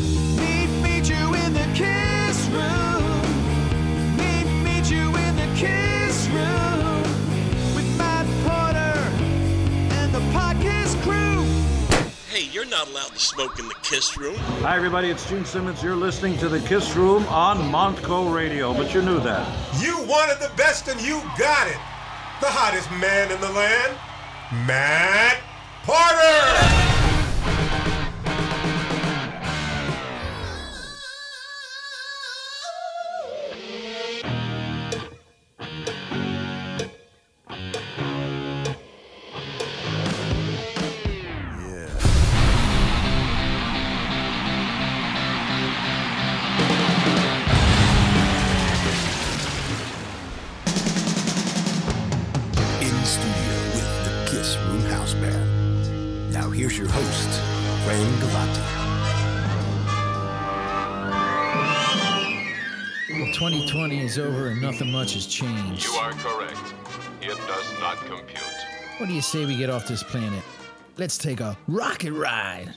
room. Hi, everybody. It's Gene Simmons. You're listening to the Kiss Room on Montco Radio, but you knew that. You wanted the best and you got it. The hottest man in the land, Matt Porter. Over and nothing much has changed. You are correct. It does not compute. What do you say we get off this planet? Let's take a rocket ride.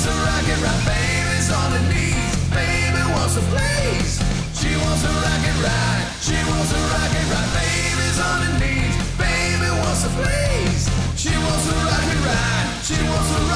wants a rocket ride, baby's on her knees. Baby wants to please. She wants a rocket ride, she wants a rocket ride, baby's on her knees. Baby wants to please. She wants a rocket ride, she wants a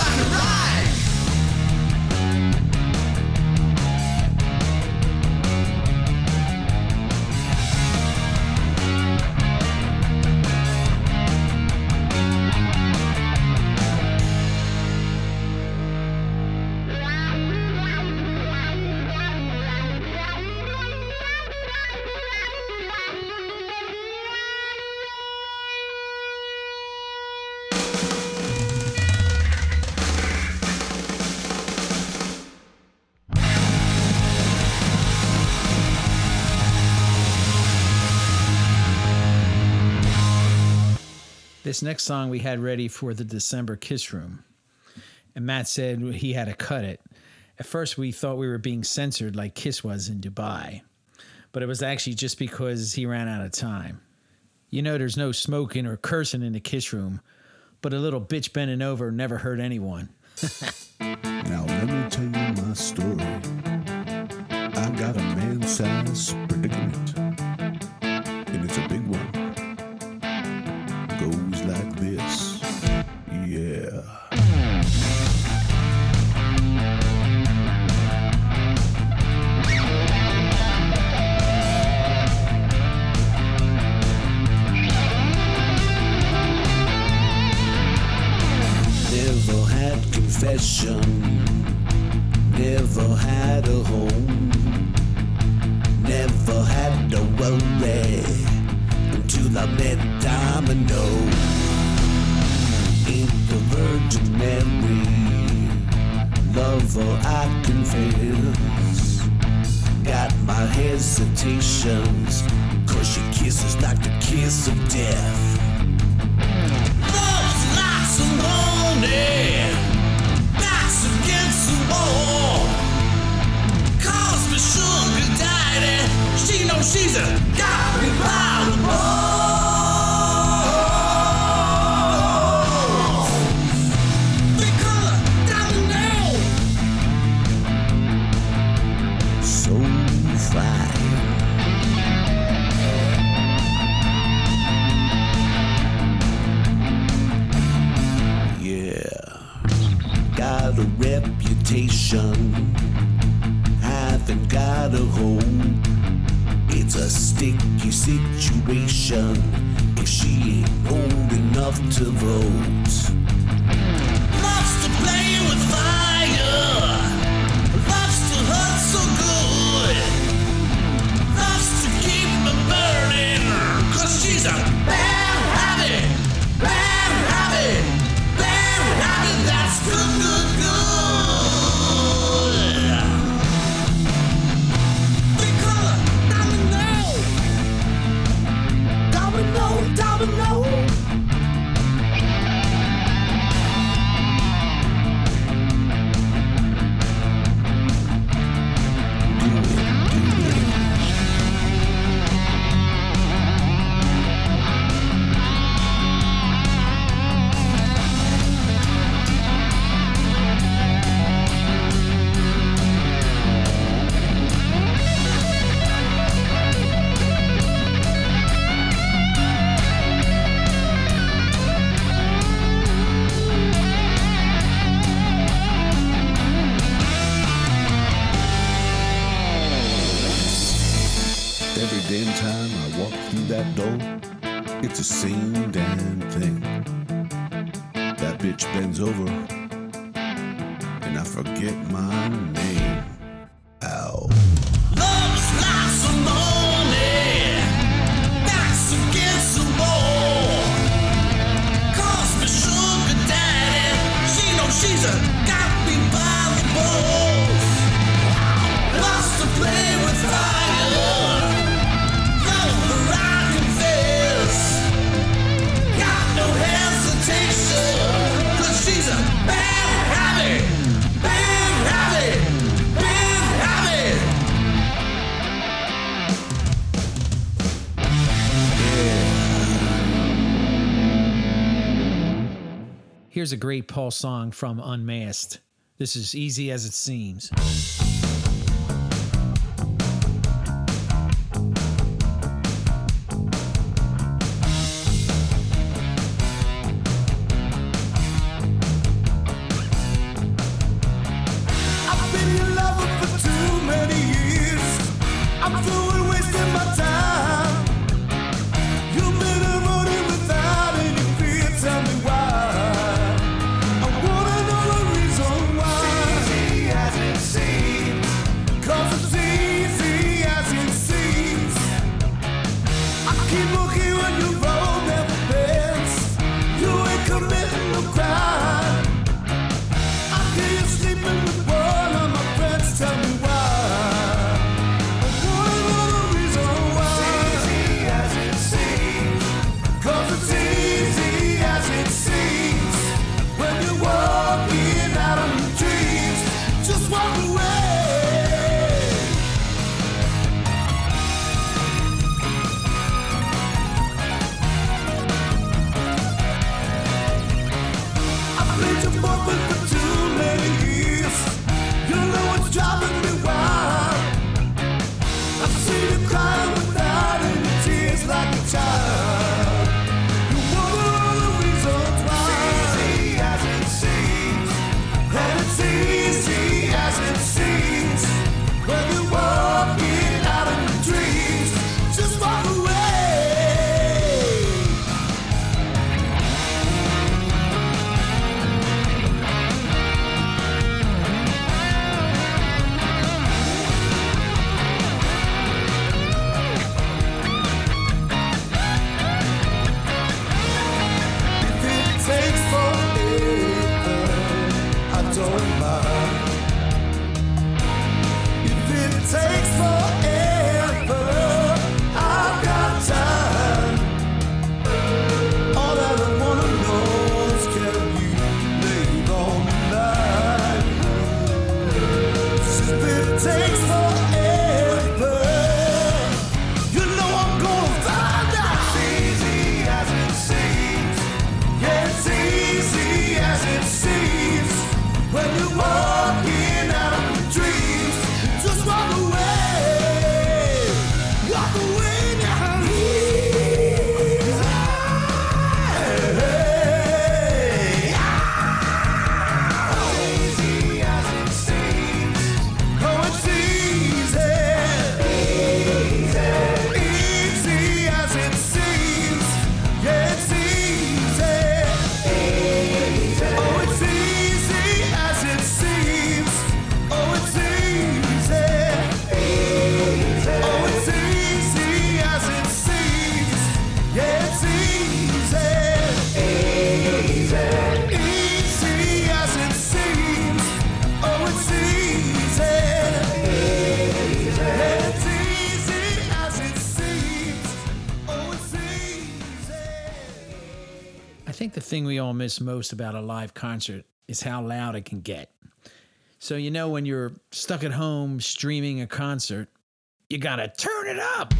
This next song we had ready for the December Kiss Room. And Matt said he had to cut it. At first, we thought we were being censored like Kiss was in Dubai, but it was actually just because he ran out of time. You know, there's no smoking or cursing in the Kiss Room, but a little bitch bending over never hurt anyone. Now let me tell you my story. I got a man-sized predicament, never had a home, never had to worry until I met Domino. Ain't the Virgin Mary, lover I confess. Got my hesitations, cause she kisses like the kiss of death. Love's like some warning, she she's a got me by the. Yeah, got a reputation, haven't got a home. It's a sticky situation if she ain't old enough to vote. Here's a great Paul song from Unmasked. This is Easy as It Seems. notice most about a live concert is how loud it can get. So, you know, when you're stuck at home streaming a concert, you gotta turn it up.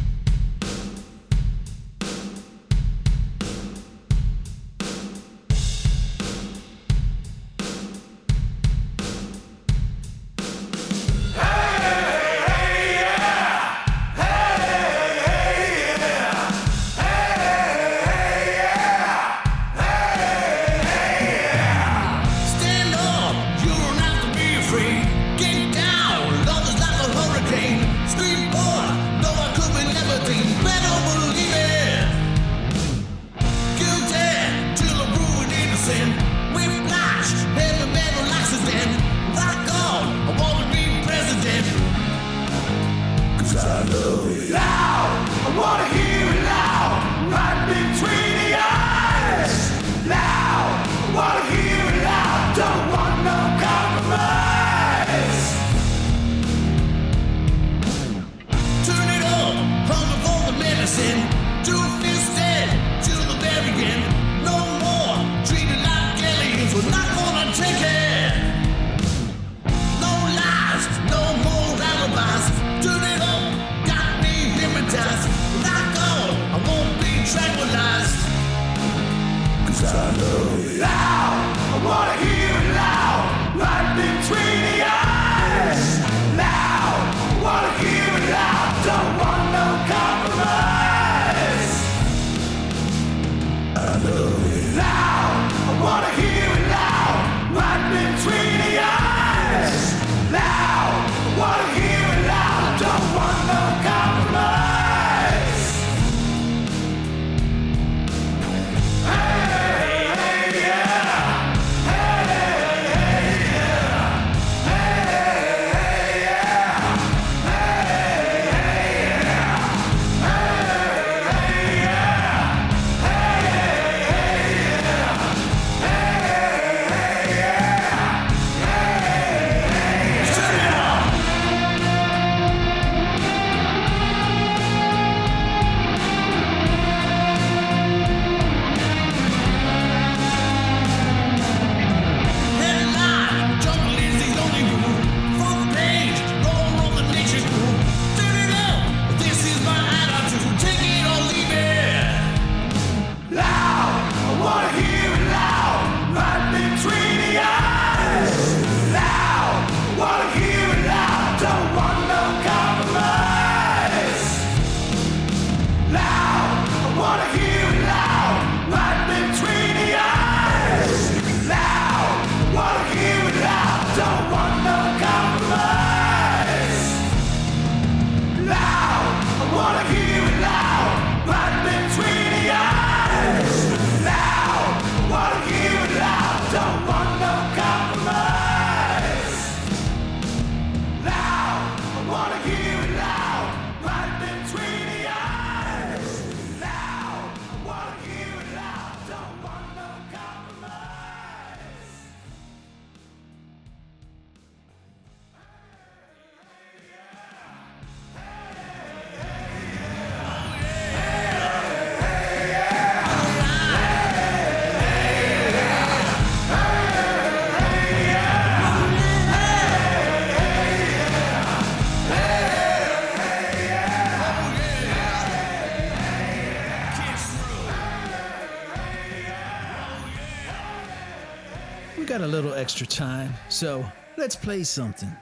Extra time, so let's play something.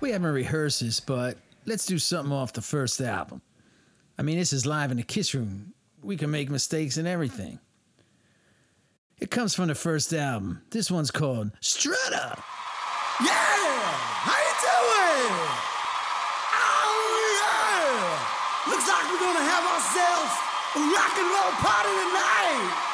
We haven't rehearsed this, but let's do something off the first album. I mean, this is live in the Kiss Room. We can make mistakes and everything. It comes from the first album. This one's called Strutter. Yeah! How you doing? Oh yeah! Looks like we're gonna have ourselves a rock and roll party tonight.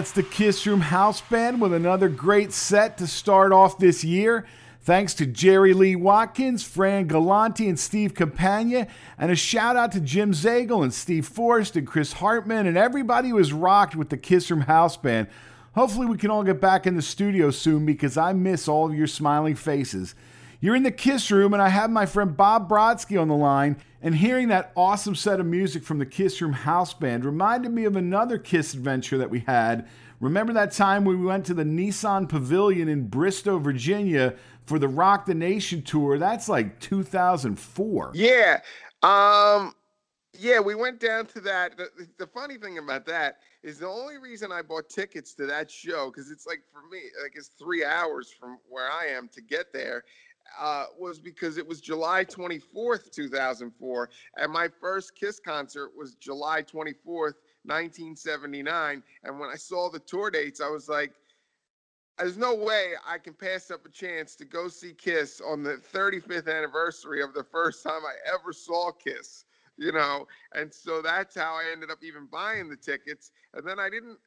That's the Kiss Room House Band with another great set to start off this year. Thanks to Jerry Lee Watkins, Fran Galante, and Steve Campagna. And a shout out to Jim Zagel and Steve Forrest and Chris Hartman and everybody who has rocked with the Kiss Room House Band. Hopefully, we can all get back in the studio soon because I miss all of your smiling faces. You're in the Kiss Room, and I have my friend Bob Brodsky on the line. And hearing that awesome set of music from the Kiss Room House Band reminded me of another Kiss adventure that we had. Remember that time we went to the Nissan Pavilion in Bristow, Virginia for the Rock the Nation tour? That's like 2004. Yeah. Um yeah, we went down to that. The, the funny thing about that is the only reason I bought tickets to that show because it's like for me, like it's three hours from where I am to get there, uh, was because it was July 24th, 2004, and my first Kiss concert was July 24th, 1979. And when I saw the tour dates, I was like, there's no way I can pass up a chance to go see Kiss on the 35th anniversary of the first time I ever saw Kiss. you know. And so that's how I ended up even buying the tickets. And then I didn't.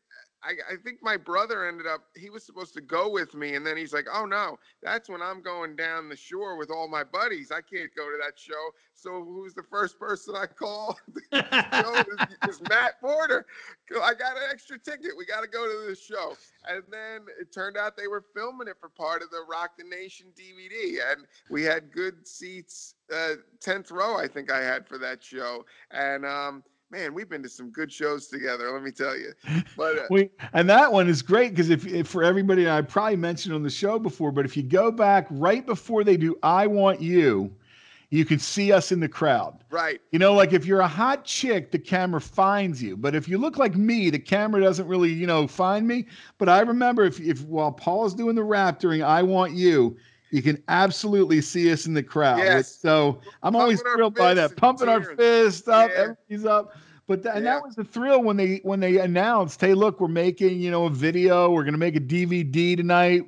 I, I think my brother ended up. He was supposed to go with me, and then he's like, "Oh no, that's when I'm going down the shore with all my buddies. I can't go to that show." So who's the first person I call? Is, is Matt Porter. I got an extra ticket. We got to go to this show. And then it turned out they were filming it for part of the Rock the Nation DVD, and we had good seats, uh, tenth row, I think I had for that show. And um, man, we've been to some good shows together. Let me tell you. But uh, We, and that one is great because if, if for everybody, I probably mentioned on the show before, but if you go back right before they do I Want You, you can see us in the crowd. right, You know, like if you're a hot chick, the camera finds you. But if you look like me, the camera doesn't really, you know, find me. But I remember if, if while Paul's doing the rap during I Want You, you can absolutely see us in the crowd. Yes. So I'm always Pumping our thrilled by that. Pumping our fist up, Yeah. everybody's up. But tha- and Yeah. that was the thrill when they when they announced, hey, look, we're making, you know, a video, we're gonna make a DVD tonight.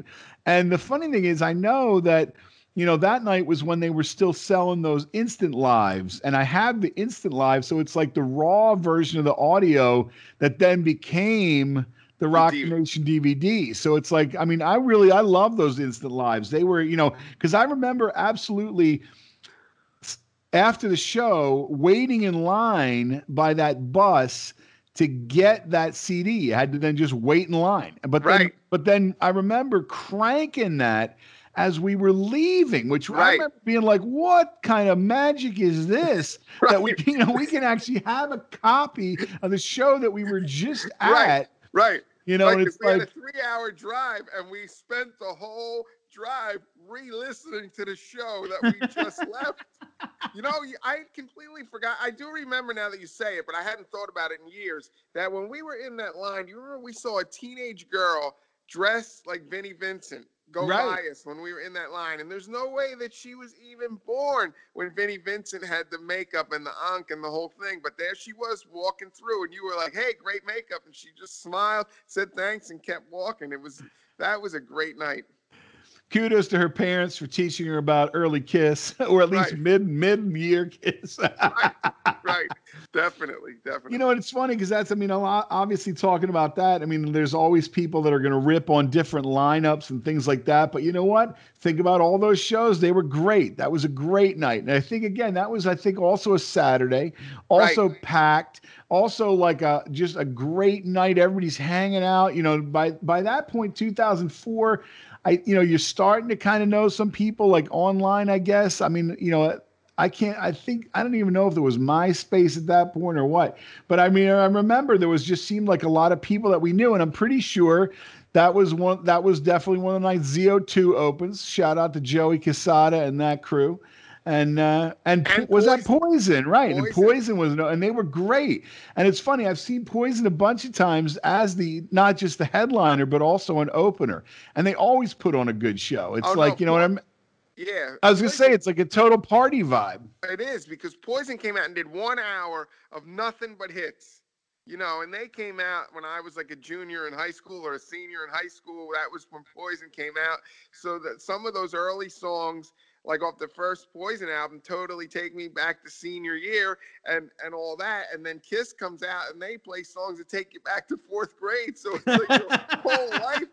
And the funny thing is, I know that you know, that night was when they were still selling those instant lives. And I had the instant live. So it's like the raw version of the audio that then became the Rock DVD. Nation DVD. So it's like, I mean, I really, I love those instant lives. They were, you know, because I remember absolutely after the show waiting in line by that bus to get that CD. You had to then just wait in line. But then, but then I remember cranking that as we were leaving, which I remember being like, "What kind of magic is this that we, you know, we can actually have a copy of the show that we were just at." Right. right. You know, Right, 'cause it's we had like, a three-hour drive, and we spent the whole drive re-listening to the show that we just left. You know, I completely forgot. I do remember now that you say it, but I hadn't thought about it in years. That when we were in that line, you remember we saw a teenage girl dressed like Vinnie Vincent go Right. by us when we were in that line, and there's no way that she was even born when Vinnie Vincent had the makeup and the unk and the whole thing. But there she was walking through, and you were like, "Hey, great makeup," and she just smiled, said thanks, and kept walking. It was that was a great night. Kudos to her parents for teaching her about early kiss, or at least Right. mid mid year kiss. right, definitely, definitely. You know, and it's funny because that's, I mean, a lot, obviously talking about that. I mean, there's always people that are going to rip on different lineups and things like that. But you know what? Think about all those shows. They were great. That was a great night. And I think, again, that was, I think, also a Saturday, also packed, also like a just a great night. Everybody's hanging out. You know, by by that point, 2004, I, you know, you're starting to kind of know some people like online, I guess. I mean, you know, I can't. I think I don't even know if there was MySpace at that point or what. But I mean, I remember there was just seemed like a lot of people that we knew, and I'm pretty sure that was one. That was definitely one of the nights ZO2 opens. Shout out to Joey Cassata and that crew. And uh, and, And was that Poison, right? And Poison. Poison was no, and they were great. And it's funny, I've seen Poison a bunch of times as the not just the headliner, but also an opener. And they always put on a good show. It's Oh, no, like you know what I'm. Yeah, I was gonna say it's like a total party vibe. It is because Poison came out and did one hour of nothing but hits. You know, and they came out when I was like a junior in high school or a senior in high school. That was when Poison came out. So that some of those early songs, like off the first Poison album, totally take me back to senior year and and all that. And then Kiss comes out and they play songs that take you back to fourth grade. So it's like your whole life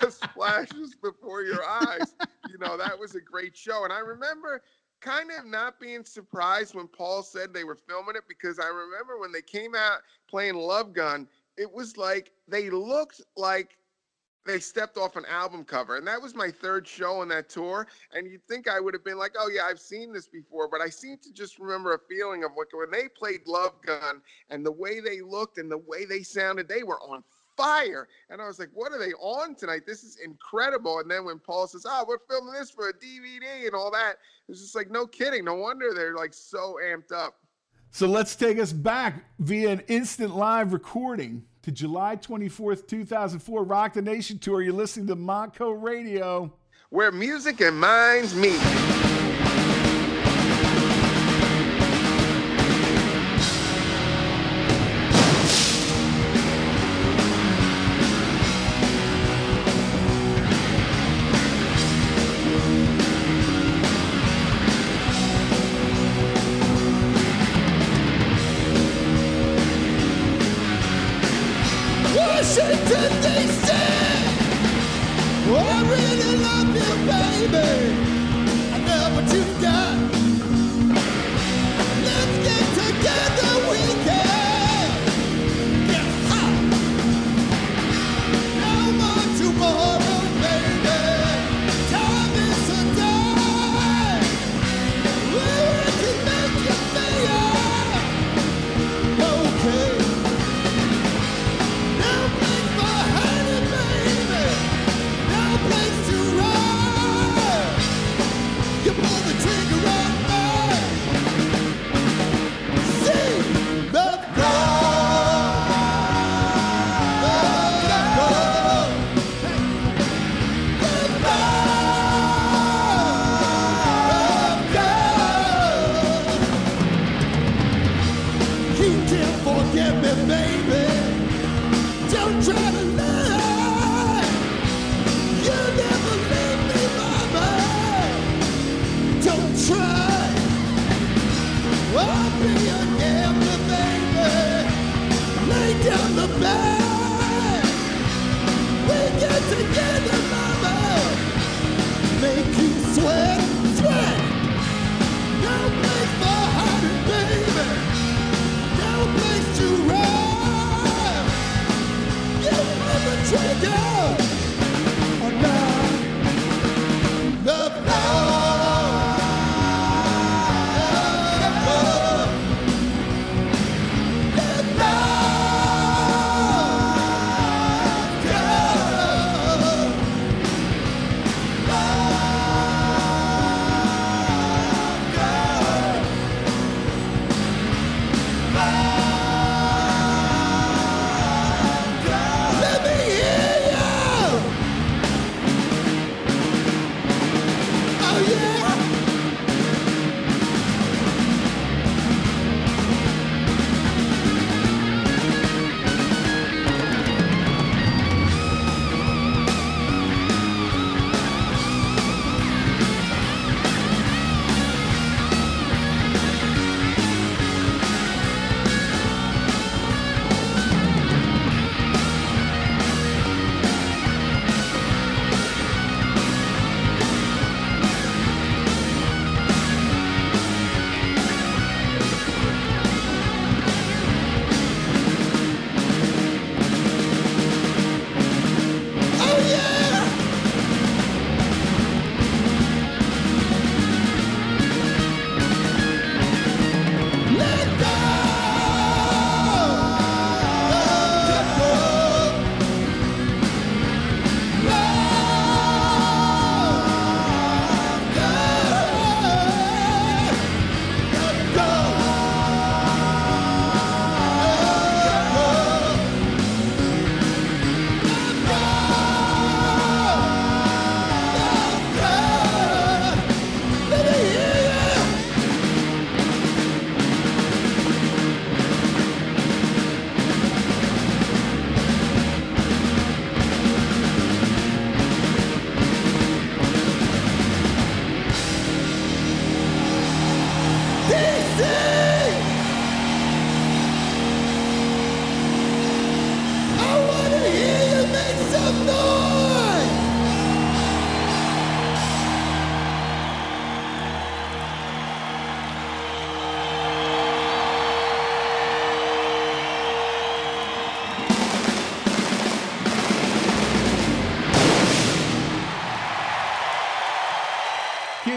just flashes before your eyes. You know, that was a great show. And I remember kind of not being surprised when Paul said they were filming it because I remember when they came out playing Love Gun, it was like they looked like they stepped off an album cover. And that was my third show on that tour. And you'd think I would have been like, oh, yeah, I've seen this before. But I seem to just remember a feeling of like when they played Love Gun and the way they looked and the way they sounded, they were on fire. And I was like, what are they on tonight? This is incredible. And then when Paul says, oh, we're filming this for a DVD and all that, it's just like, no kidding. No wonder they're like so amped up. So let's take us back via an instant live recording to July 24th, 2004, Rock the Nation Tour. You're listening to Montco Radio. Where music and minds meet.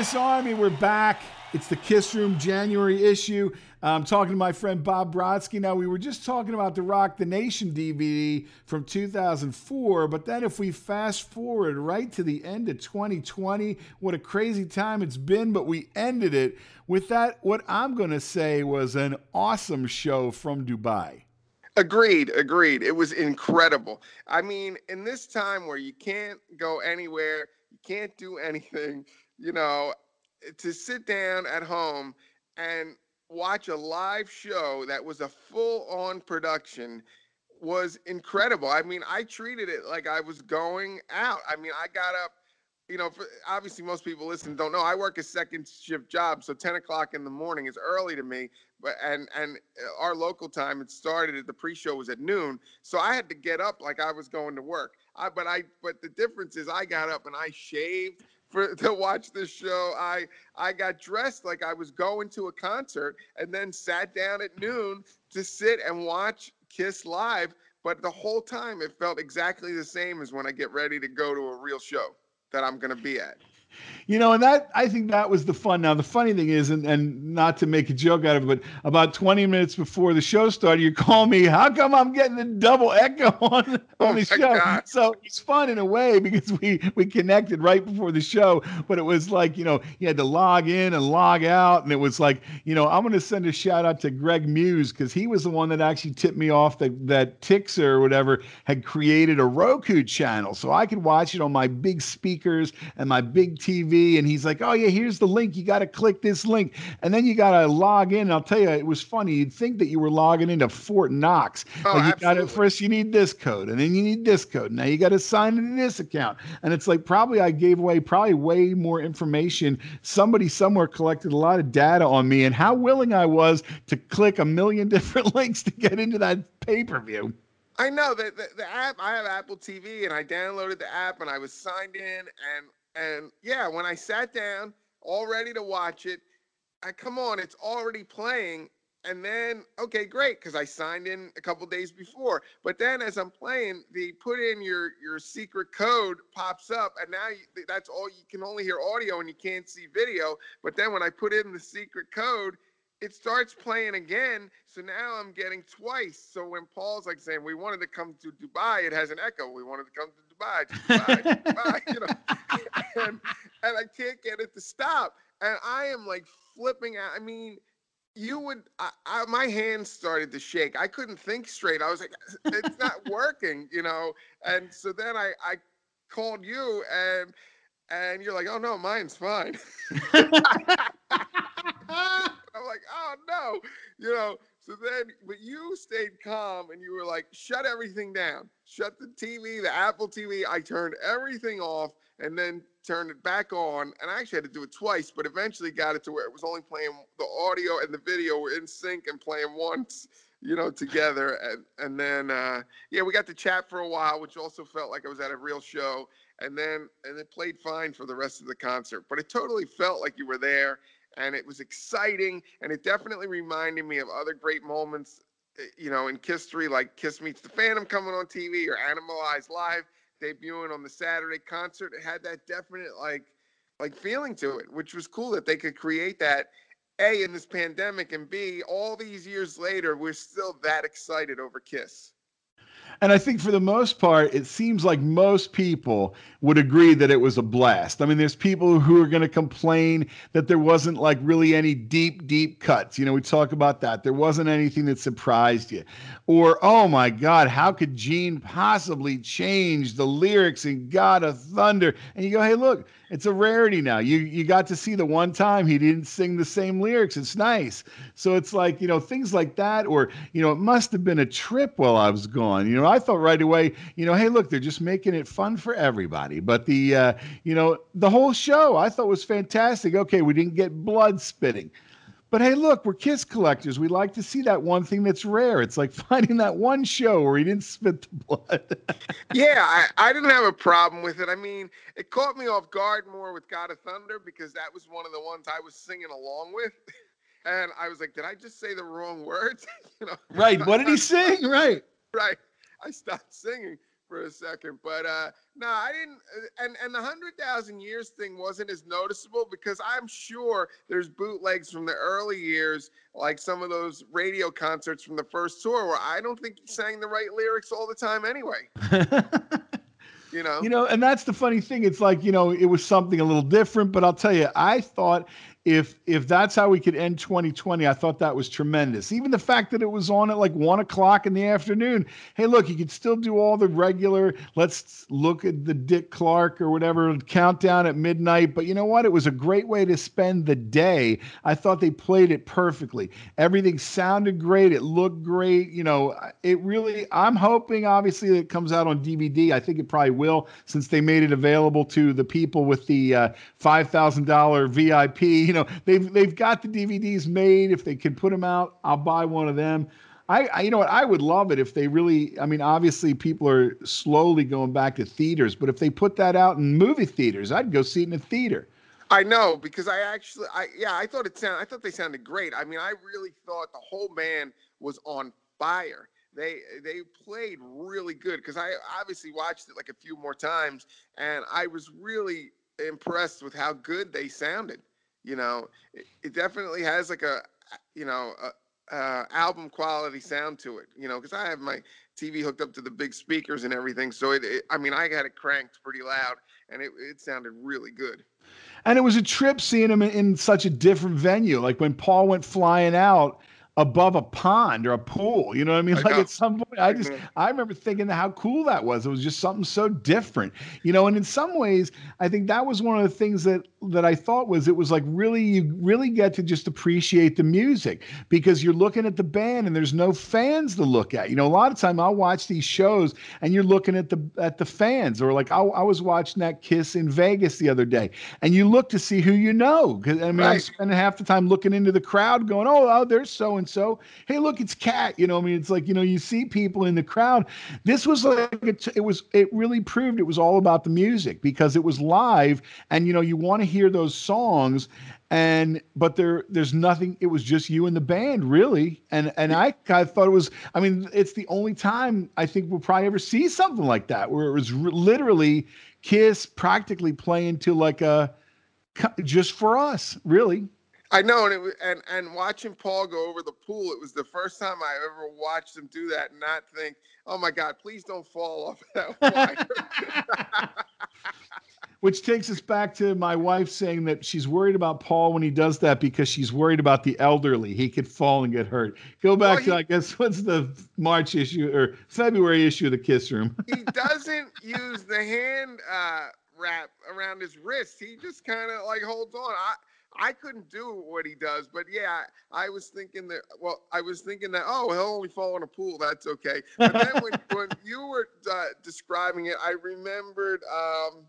Kiss Army, we're back. It's the Kiss Room January issue. I'm talking to my friend Bob Brodsky. Now, we were just talking about the Rock the Nation DVD from 2004, but then if we fast forward right to the end of 2020, what a crazy time it's been, but we ended it with that, what I'm going to say was an awesome show from Dubai. Agreed, agreed. It was incredible. I mean, in this time where you can't go anywhere, you can't do anything, you know, to sit down at home and watch a live show that was a full on production was incredible. I mean, I treated it like I was going out. I mean, I got up, you know, for, obviously most people listen don't know. I work a second shift job, so 10 o'clock in the morning is early to me. But and and uh, our local time it started at the pre-show was at noon, so I had to get up like I was going to work. I but I but the difference is I got up and I shaved, for to watch this show. I I got dressed like I was going to a concert and then sat down at noon to sit and watch Kiss live. But the whole time it felt exactly the same as when I get ready to go to a real show that I'm going to be at. You know, and that I think that was the fun. Now, the funny thing is, and, and not to make a joke out of it, but about 20 minutes before the show started, you call me, how come I'm getting a double echo on, on Oh the my show? God. So it's fun in a way because we we connected right before the show, but it was like, you know, you had to log in and log out. And it was like, you know, I'm gonna send a shout out to Greg Muse because he was the one that actually tipped me off that that Tixer or whatever had created a Roku channel. So I could watch it on my big speakers and my big TV. TV and he's like, Oh yeah, here's the link. You gotta click this link. And then you gotta log in. And I'll tell you, it was funny. You'd think that you were logging into Fort Knox. Oh, like you got it first you need this code and then you need this code. Now you got to sign into this account. And it's like probably I gave away probably way more information. Somebody somewhere collected a lot of data on me and how willing I was to click a million different links to get into that pay-per-view. I know that the, the app. I have Apple TV, and I downloaded the app, and I was signed in, and and yeah, when I sat down, all ready to watch it, I come on, it's already playing, and then okay, great, because I signed in a couple days before. But then as I'm playing, the put in your your secret code pops up, and now you, that's all you can only hear audio and you can't see video. But then when I put in the secret code, it starts playing again. So now I'm getting twice. So when Paul's like saying, we wanted to come to Dubai, it has an echo. We wanted to come to Dubai, to Dubai, to Dubai, you know. And, and I can't get it to stop. And I am like flipping out. I mean, you would, I, I, my hands started to shake. I couldn't think straight. I was like, it's not working, you know. And so then I, I called you and, and you're like, oh no, mine's fine. I'm like, oh no, you know. So then, but you stayed calm and you were like, shut everything down, shut the TV, the Apple TV. I turned everything off and then turned it back on. And I actually had to do it twice, but eventually got it to where it was only playing the audio and the video were in sync and playing once, you know, together. And and then uh, yeah, we got to chat for a while, which also felt like I was at a real show. And then and it played fine for the rest of the concert, but it totally felt like you were there and it was exciting and it definitely reminded me of other great moments eh, you know in history like kiss meets the phantom coming on tv or animalized live debuting on the saturday concert. It had that definite like like feeling to it which was cool that they could create that a in this pandemic and b all these years later we're still that excited over kiss And I think for the most part, it seems like most people would agree that it was a blast. I mean, there's people who are going to complain that there wasn't like really any deep, deep cuts. You know, we talk about that. There wasn't anything that surprised you. Or, oh my God, how could Gene possibly change the lyrics in God of Thunder? And you go, hey, look, it's a rarity now. You you got to see the one time he didn't sing the same lyrics. It's nice. So it's like, you know, things like that, or, you know, it must have been a trip while I was gone. You know, I thought right away, you know, hey, look, they're just making it fun for everybody. But the uh, you know, the whole show I thought was fantastic. Okay, we didn't get blood spitting. But hey, look, we're kiss collectors. We like to see that one thing that's rare. It's like finding that one show where he didn't spit the blood. yeah, I, I didn't have a problem with it. I mean, it caught me off guard more with God of Thunder because that was one of the ones I was singing along with. And I was like, did I just say the wrong words? you know, right. What did he sing? Right. right. I stopped singing for a second, but uh no, I didn't. uh, And and the hundred thousand years thing wasn't as noticeable because I'm sure there's bootlegs from the early years, like some of those radio concerts from the first tour, where I don't think he sang the right lyrics all the time anyway. you know. You know, and that's the funny thing. It's like, you know, it was something a little different, but I'll tell you, I thought if if that's how we could end 2020, I thought that was tremendous. Even the fact that it was on at like one o'clock in the afternoon. Hey, look, you could still do all the regular, let's look at the Dick Clark or whatever countdown at midnight. But you know what? It was a great way to spend the day. I thought they played it perfectly. Everything sounded great. It looked great. You know, it really, I'm hoping obviously that it comes out on DVD. I think it probably will since they made it available to the people with the uh, $5,000 VIP. You know, they've, they've got the DVDs made. If they can put them out, I'll buy one of them. I, I, you know what, I would love it if they really. I mean, obviously, people are slowly going back to theaters, but if they put that out in movie theaters, I'd go see it in a theater. I know because I actually, I yeah, I thought it sound, I thought they sounded great. I mean, I really thought the whole band was on fire. They they played really good because I obviously watched it like a few more times, and I was really impressed with how good they sounded. You know, it, it definitely has like a, you know, a, album quality sound to it. You know, because I have my TV hooked up to the big speakers and everything, so it, it I mean, I got it cranked pretty loud, and it, it sounded really good. And it was a trip seeing him in, in such a different venue. Like when Paul went flying out above a pond or a pool. You know what I mean? I like know. at some point, I just. I remember thinking how cool that was. It was just something so different. You know, and in some ways, I think that was one of the things that that I thought was it was like really you really get to just appreciate the music because you're looking at the band and there's no fans to look at. You know, a lot of time I'll watch these shows and you're looking at the at the fans or like I, I was watching that Kiss in Vegas the other day and you look to see who you know because I mean, I'm spending half the time looking into the crowd going, oh, oh there's so and so. Hey, look, it's Cat. You know, I mean, it's like, you know, you see people in the crowd. This was like, a t- it was, it really proved it was all about the music because it was live and, you know, you want to hear those songs and but there there's nothing it was just you and the band really and and i of thought it was i mean it's the only time i think we'll probably ever see something like that where it was literally kiss practically playing to like a just for us really I know, and it, wa- and and watching Paul go over the pool, it was the first time I ever watched him do that and not think, "Oh my God, please don't fall off that wire." Which takes us back to my wife saying that she's worried about Paul when he does that because she's worried about the elderly. He could fall and get hurt. Go back Well, to, I guess, what's the March issue or February issue of the Kiss Room? he doesn't use the hand uh, wrap around his wrist. He just kind of like holds on. I I couldn't do what he does, but yeah, I, was thinking that. Well, I was thinking that. Oh, he'll only fall in a pool. That's okay. But then when when you were uh, describing it, I remembered. Um,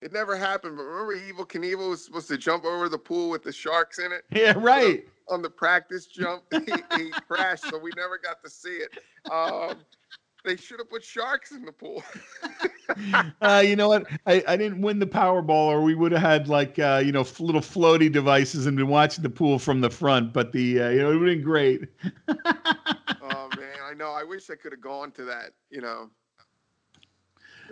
it never happened, but remember Evel Knievel was supposed to jump over the pool with the sharks in it? yeah, right. on the practice jump, he, he crashed, so we never got to see it. Um, they should have put sharks in the pool. Uh, you know what? I, I didn't win the Powerball, or we would have had like uh, you know f- little floaty devices and been watching the pool from the front. But the uh, you know it would have been great. oh man, I know. I wish I could have gone to that. You know,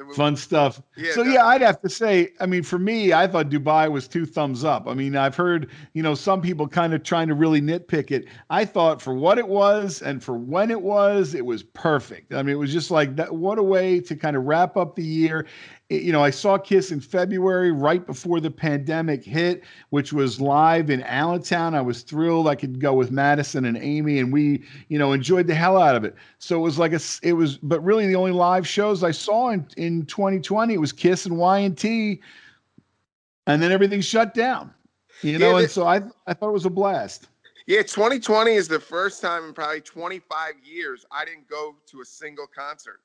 Fun stuff. Yeah, so yeah, I'd have to say, I mean, for me, I thought Dubai was two thumbs up. I mean, I've heard, you know, some people kind of trying to really nitpick it. I thought for what it was and for when it was, it was perfect. I mean, it was just like that. What a way to kind of wrap up the year. You know, I saw Kiss in February, right before the pandemic hit, which was live in Allentown. I was thrilled I could go with Madison and Amy, and we, you know, enjoyed the hell out of it. So it was like a, it was, but really the only live shows I saw in, in 2020 it was Kiss and Y and T, and then everything shut down. You know, Yeah, and so I, I thought it was a blast. Yeah, 2020 is the first time in probably 25 years I didn't go to a single concert.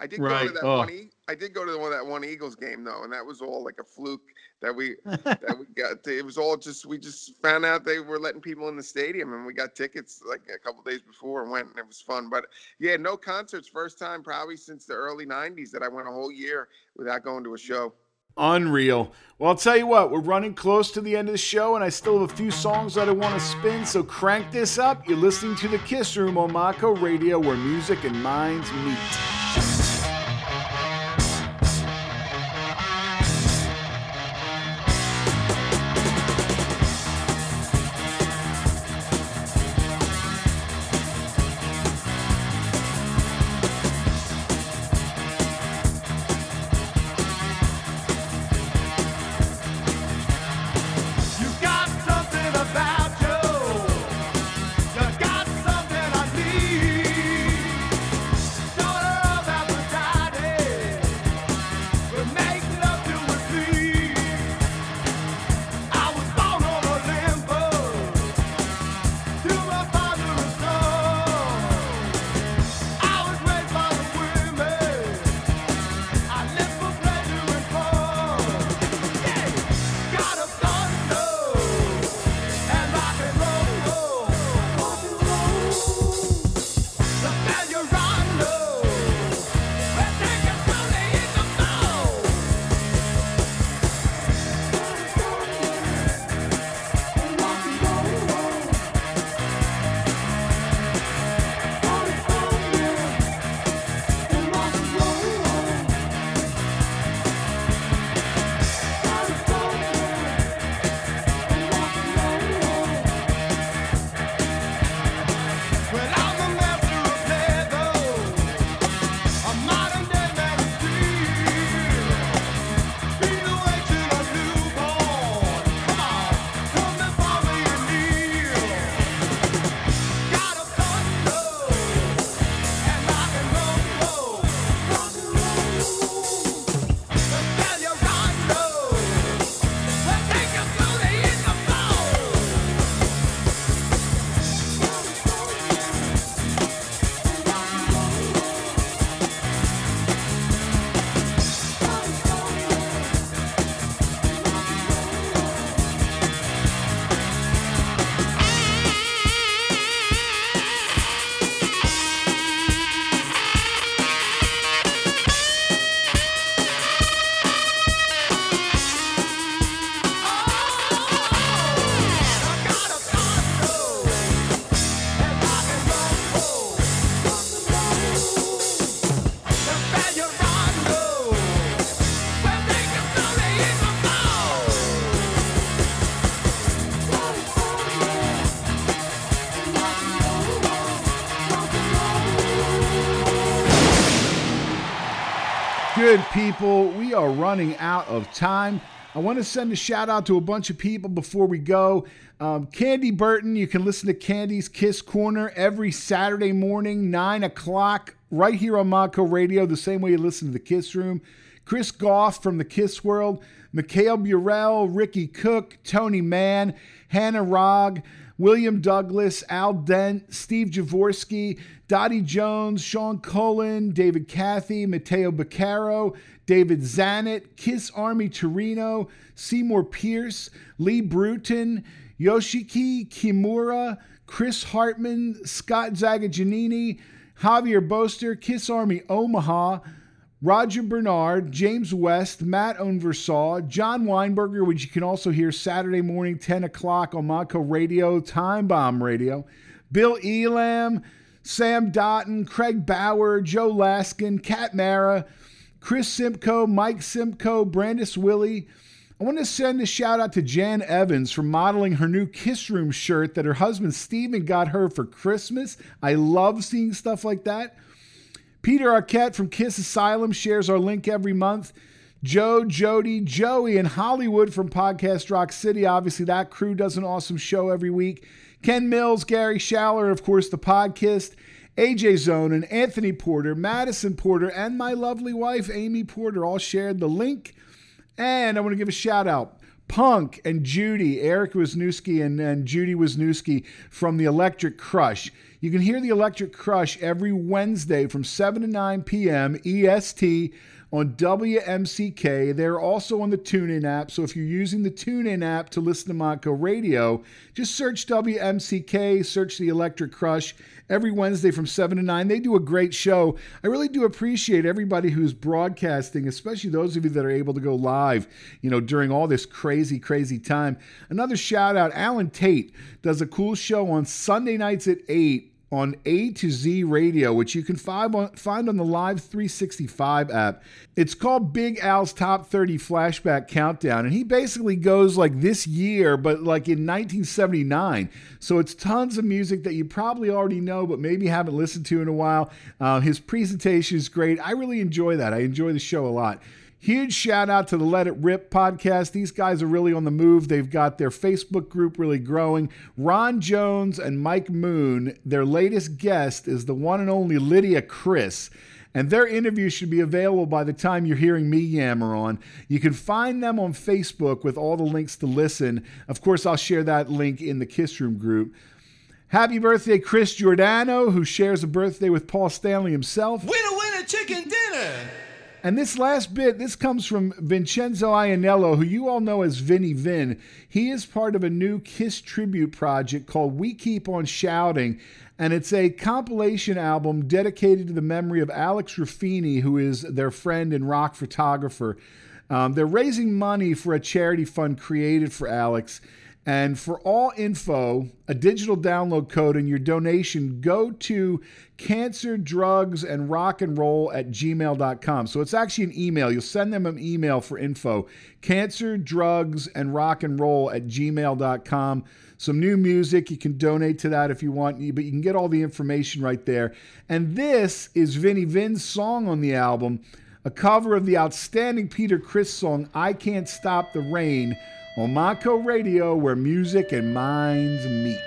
I did go to that oh. one. E- I did go to the one that one Eagles game though, and that was all like a fluke that we that we got. It was all just we just found out they were letting people in the stadium, and we got tickets like a couple days before and went, and it was fun. But yeah, no concerts. First time probably since the early 90s that I went a whole year without going to a show. Unreal. Well, I'll tell you what, we're running close to the end of the show, and I still have a few songs that I want to spin, so crank this up. You're listening to The Kiss Room on Montco Radio, where music and minds meet. People? We are running out of time. I want to send a shout out to a bunch of people before we go. Um, Candy Burton, you can listen to Candy's Kiss Corner every Saturday morning, 9 o'clock, right here on Montco Radio, the same way you listen to the Kiss Room. Chris Goff from the Kiss World, Mikhail Burrell, Ricky Cook, Tony Mann, Hannah Rogg, William Douglas, Al Dent, Steve Javorski, Dottie Jones, Sean Cullen, David Cathy, Matteo Beccaro, David Zanet, Kiss Army Torino, Seymour Pierce, Lee Bruton, Yoshiki Kimura, Chris Hartman, Scott Zagajanini, Javier Boster, Kiss Army Omaha, Roger Bernard, James West, Matt Onversaw, John Weinberger, which you can also hear Saturday morning, 10 o'clock on Montco Radio, Time Bomb Radio, Bill Elam, Sam Dotton, Craig Bauer, Joe Laskin, Kat Mara, Chris Simcoe, Mike Simcoe, Brandis Willie. I want to send a shout out to Jan Evans for modeling her new Kiss Room shirt that her husband Steven got her for Christmas. I love seeing stuff like that. Peter Arquette from Kiss Asylum shares our link every month. Joe, Jody, Joey, and Hollywood from Podcast Rock City. Obviously, that crew does an awesome show every week. Ken Mills, Gary Schaller, of course, the podcast. AJ Zone and Anthony Porter, Madison Porter, and my lovely wife, Amy Porter, all shared the link. And I want to give a shout out. Punk and Judy, Eric Wisniewski and, and Judy Wisniewski from the Electric Crush. You can hear the Electric Crush every Wednesday from 7 to 9 p.m. EST on WMCK. They're also on the TuneIn app. So if you're using the TuneIn app to listen to Montco Radio, just search WMCK, search the Electric Crush every Wednesday from 7 to 9. They do a great show. I really do appreciate everybody who's broadcasting, especially those of you that are able to go live, you know, during all this crazy, crazy time. Another shout out Alan Tate does a cool show on Sunday nights at 8 on A to Z Radio, which you can find on, find on the Live 365 app. It's called Big Al's Top 30 Flashback Countdown, and he basically goes like this year, but like in 1979. So it's tons of music that you probably already know, but maybe haven't listened to in a while. Uh, his presentation is great. I really enjoy that. I enjoy the show a lot. Huge shout out to the Let It Rip podcast. These guys are really on the move. They've got their Facebook group really growing. Ron Jones and Mike Moon, their latest guest is the one and only Lydia Criss. And their interview should be available by the time you're hearing me yammer on. You can find them on Facebook with all the links to listen. Of course, I'll share that link in the Kiss Room group. Happy birthday, Chris Giordano, who shares a birthday with Paul Stanley himself. Winner, winner, chicken dinner. And this last bit, this comes from Vincenzo Ianello, who you all know as Vinny Vin. He is part of a new Kiss tribute project called We Keep On Shouting, and it's a compilation album dedicated to the memory of Alex Ruffini, who is their friend and rock photographer. Um, they're raising money for a charity fund created for Alex. And for all info, a digital download code, and your donation, go to cancer, drugs, and rock and roll at gmail.com. So it's actually an email. You'll send them an email for info. Cancer, drugs, and rock and roll at gmail.com. Some new music. You can donate to that if you want, but you can get all the information right there. And this is Vinnie Vin's song on the album, a cover of the outstanding Peter Criss song, I Can't Stop the Rain on Montco Radio, where music and minds meet.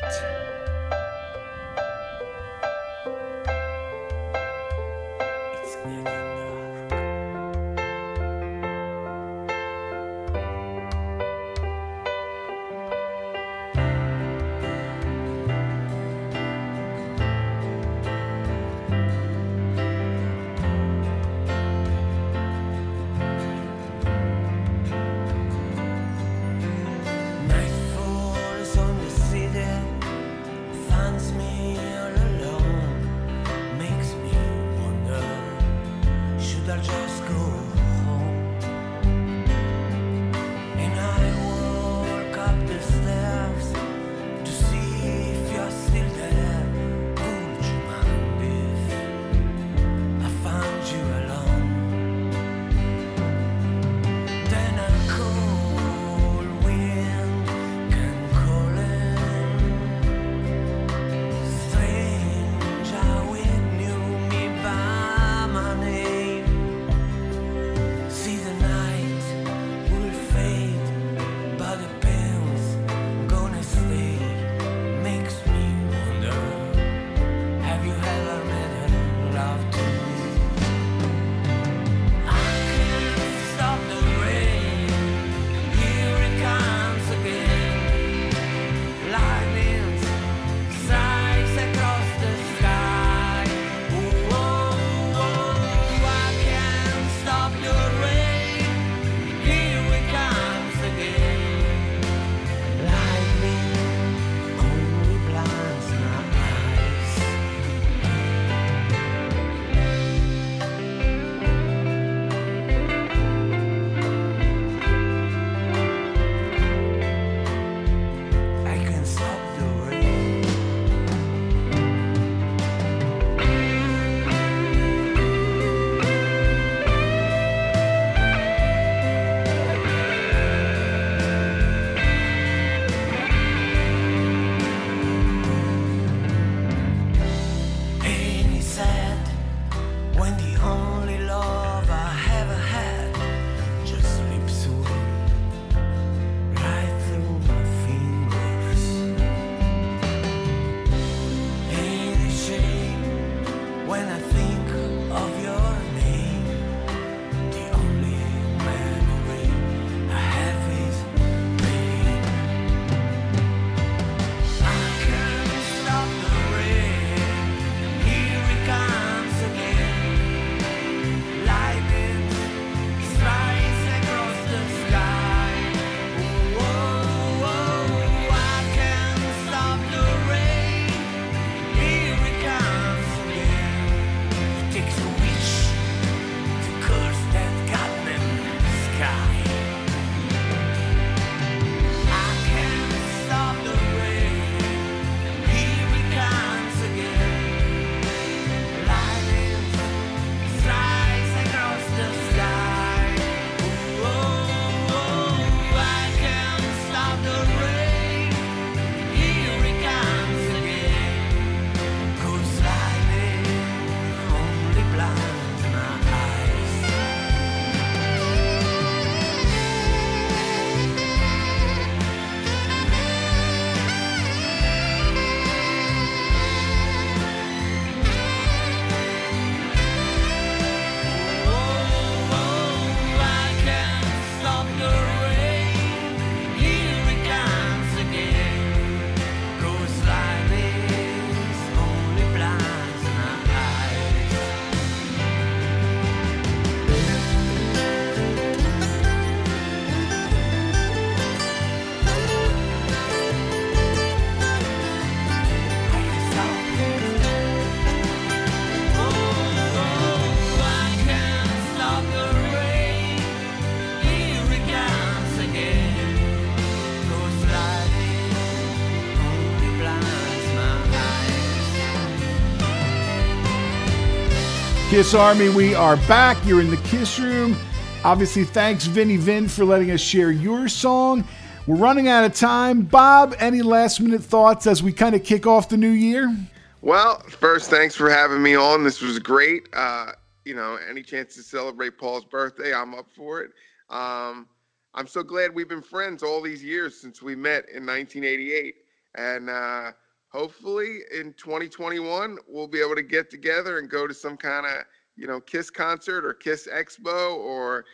Kiss Army, we are back. You're in the Kiss Room. Obviously, thanks, Vinny Vin, for letting us share your song. We're running out of time. Bob, any last minute thoughts as we kind of kick off the new year? Well, first, thanks for having me on. This was great. Uh, you know, any chance to celebrate Paul's birthday, I'm up for it. Um, I'm so glad we've been friends all these years since we met in 1988. And uh, hopefully in 2021, we'll be able to get together and go to some kind of, you know, Kiss concert or Kiss Expo or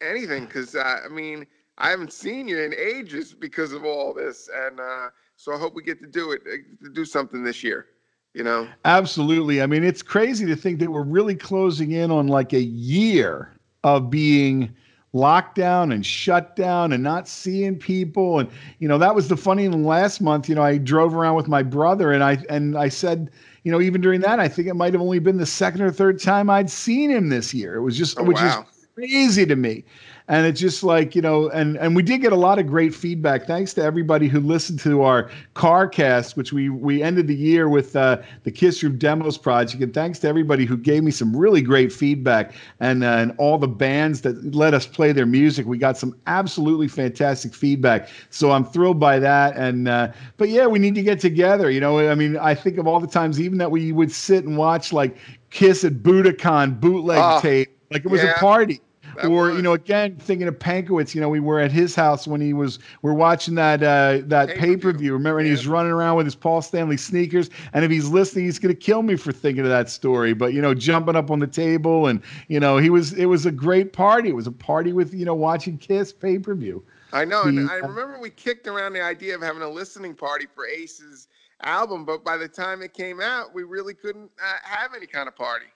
anything. Because, uh, I mean, I haven't seen you in ages because of all this. And uh, so I hope we get to do it, uh, to do something this year, you know? Absolutely. I mean, it's crazy to think that we're really closing in on like a year of being locked down and shut down and not seeing people. And you know, that was the funny last month. You know, I drove around with my brother and I and I said, you know, even during that, I think it might have only been the second or third time I'd seen him this year. It was just Oh, which wow. is crazy to me. And it's just like, you know, and and we did get a lot of great feedback. Thanks to everybody who listened to our car cast, which we we ended the year with uh, the Kiss Room Demos project. And thanks to everybody who gave me some really great feedback and uh, and all the bands that let us play their music. We got some absolutely fantastic feedback. So I'm thrilled by that. And uh, but yeah, we need to get together. You know, I mean, I think of all the times even that we would sit and watch like Kiss at Budokan bootleg Oh, tape, like it was yeah. a party or you know again thinking of Pankowitz you know we were at his house when he was we're watching that uh that Pay-per-view. pay-per-view remember and he was running around with his Paul Stanley sneakers and if he's listening he's going to kill me for thinking of that story but you know jumping up on the table and you know he was it was a great party it was a party with you know watching Kiss pay-per-view I know, and I uh, remember we kicked around the idea of having a listening party for Ace's album, but by the time it came out, we really couldn't uh, have any kind of party.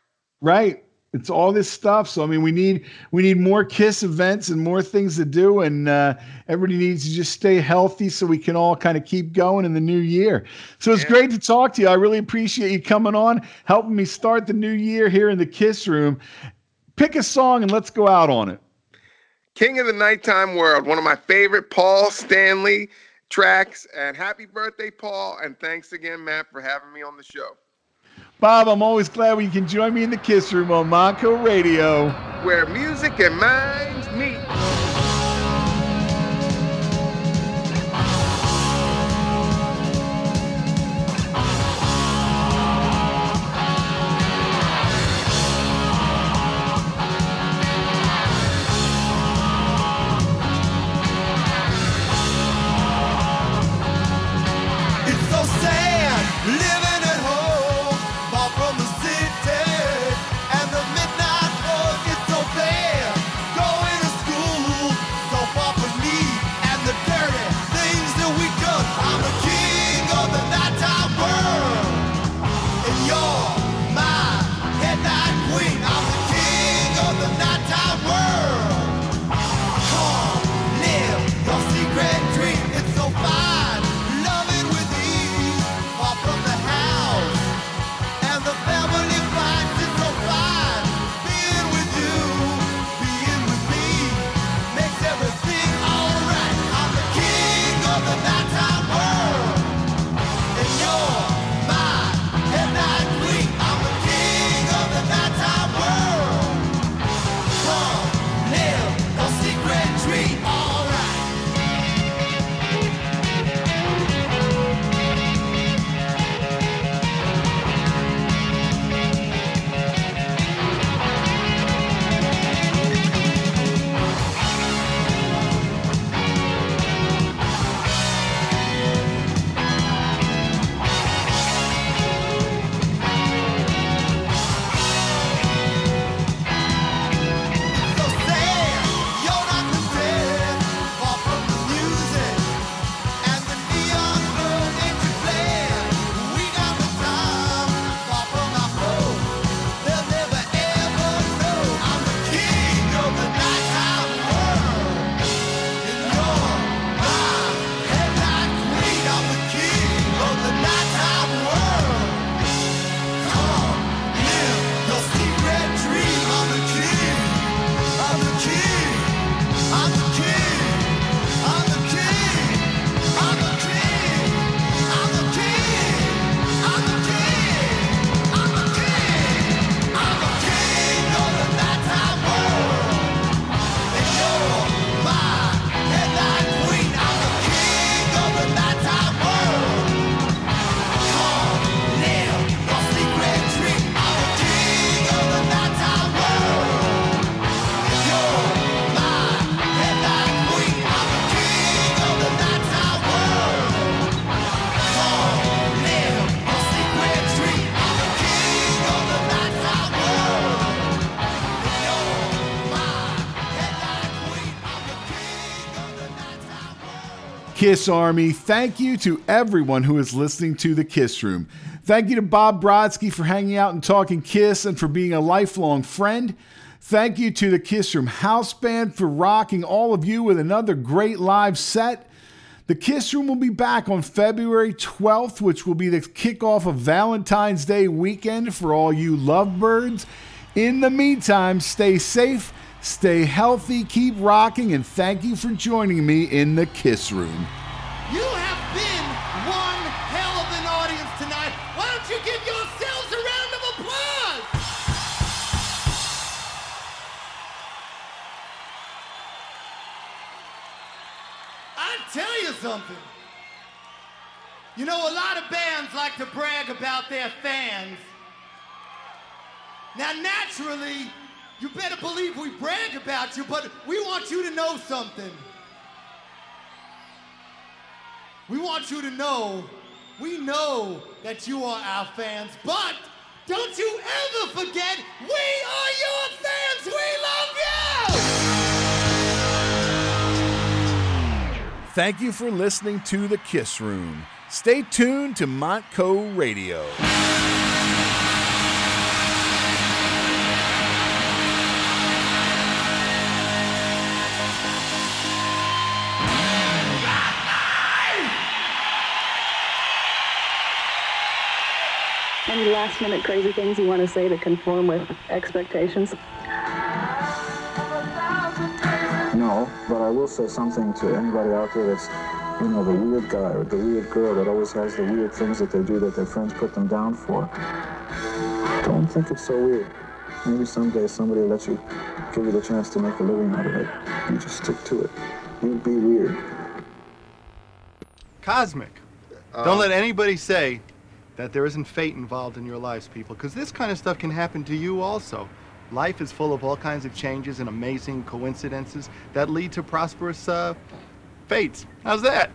Right. It's all this stuff. So I mean, we need we need more Kiss events and more things to do, and uh, everybody needs to just stay healthy so we can all kind of keep going in the new year. So it's Yeah. great to talk to you. I really appreciate you coming on, helping me start the new year here in the Kiss Room. Pick a song and let's go out on it. King of the Nighttime World, one of my favorite Paul Stanley tracks. And happy birthday, Paul! And thanks again, Matt, for having me on the show. Bob, I'm always glad when you can join me in the Kiss Room on Montco Radio. Where music and minds meet. Kiss Army, thank you to everyone who is listening to the Kiss Room. Thank you to Bob Brodsky for hanging out and talking Kiss and for being a lifelong friend. Thank you to the Kiss Room House Band for rocking all of you with another great live set. The Kiss Room will be back on February 12th, which will be the kickoff of Valentine's Day weekend for all you lovebirds. In the meantime, stay safe, stay healthy, keep rocking, and thank you for joining me in the Kiss Room. You have been one hell of an audience tonight. Why don't you give yourselves a round of applause? I tell you something. You know, a lot of bands like to brag about their fans. Now, naturally, you better believe we brag about you, but we want you to know something. We want you to know, we know that you are our fans, but don't you ever forget, we are your fans. We love you. Thank you for listening to The Kiss Room. Stay tuned to Montco Radio. Last minute crazy things you want to say to conform with expectations? No, but I will say something to anybody out there that's, you know, the weird guy or the weird girl that always has the weird things that they do that their friends put them down for. Don't think it's so weird. Maybe someday somebody will let you give you the chance to make a living out of it. You just stick to it. You'd be weird. Cosmic. Don't let anybody say that there isn't fate involved in your lives, people, because this kind of stuff can happen to you also. Life is full of all kinds of changes and amazing coincidences that lead to prosperous uh, fates. How's that?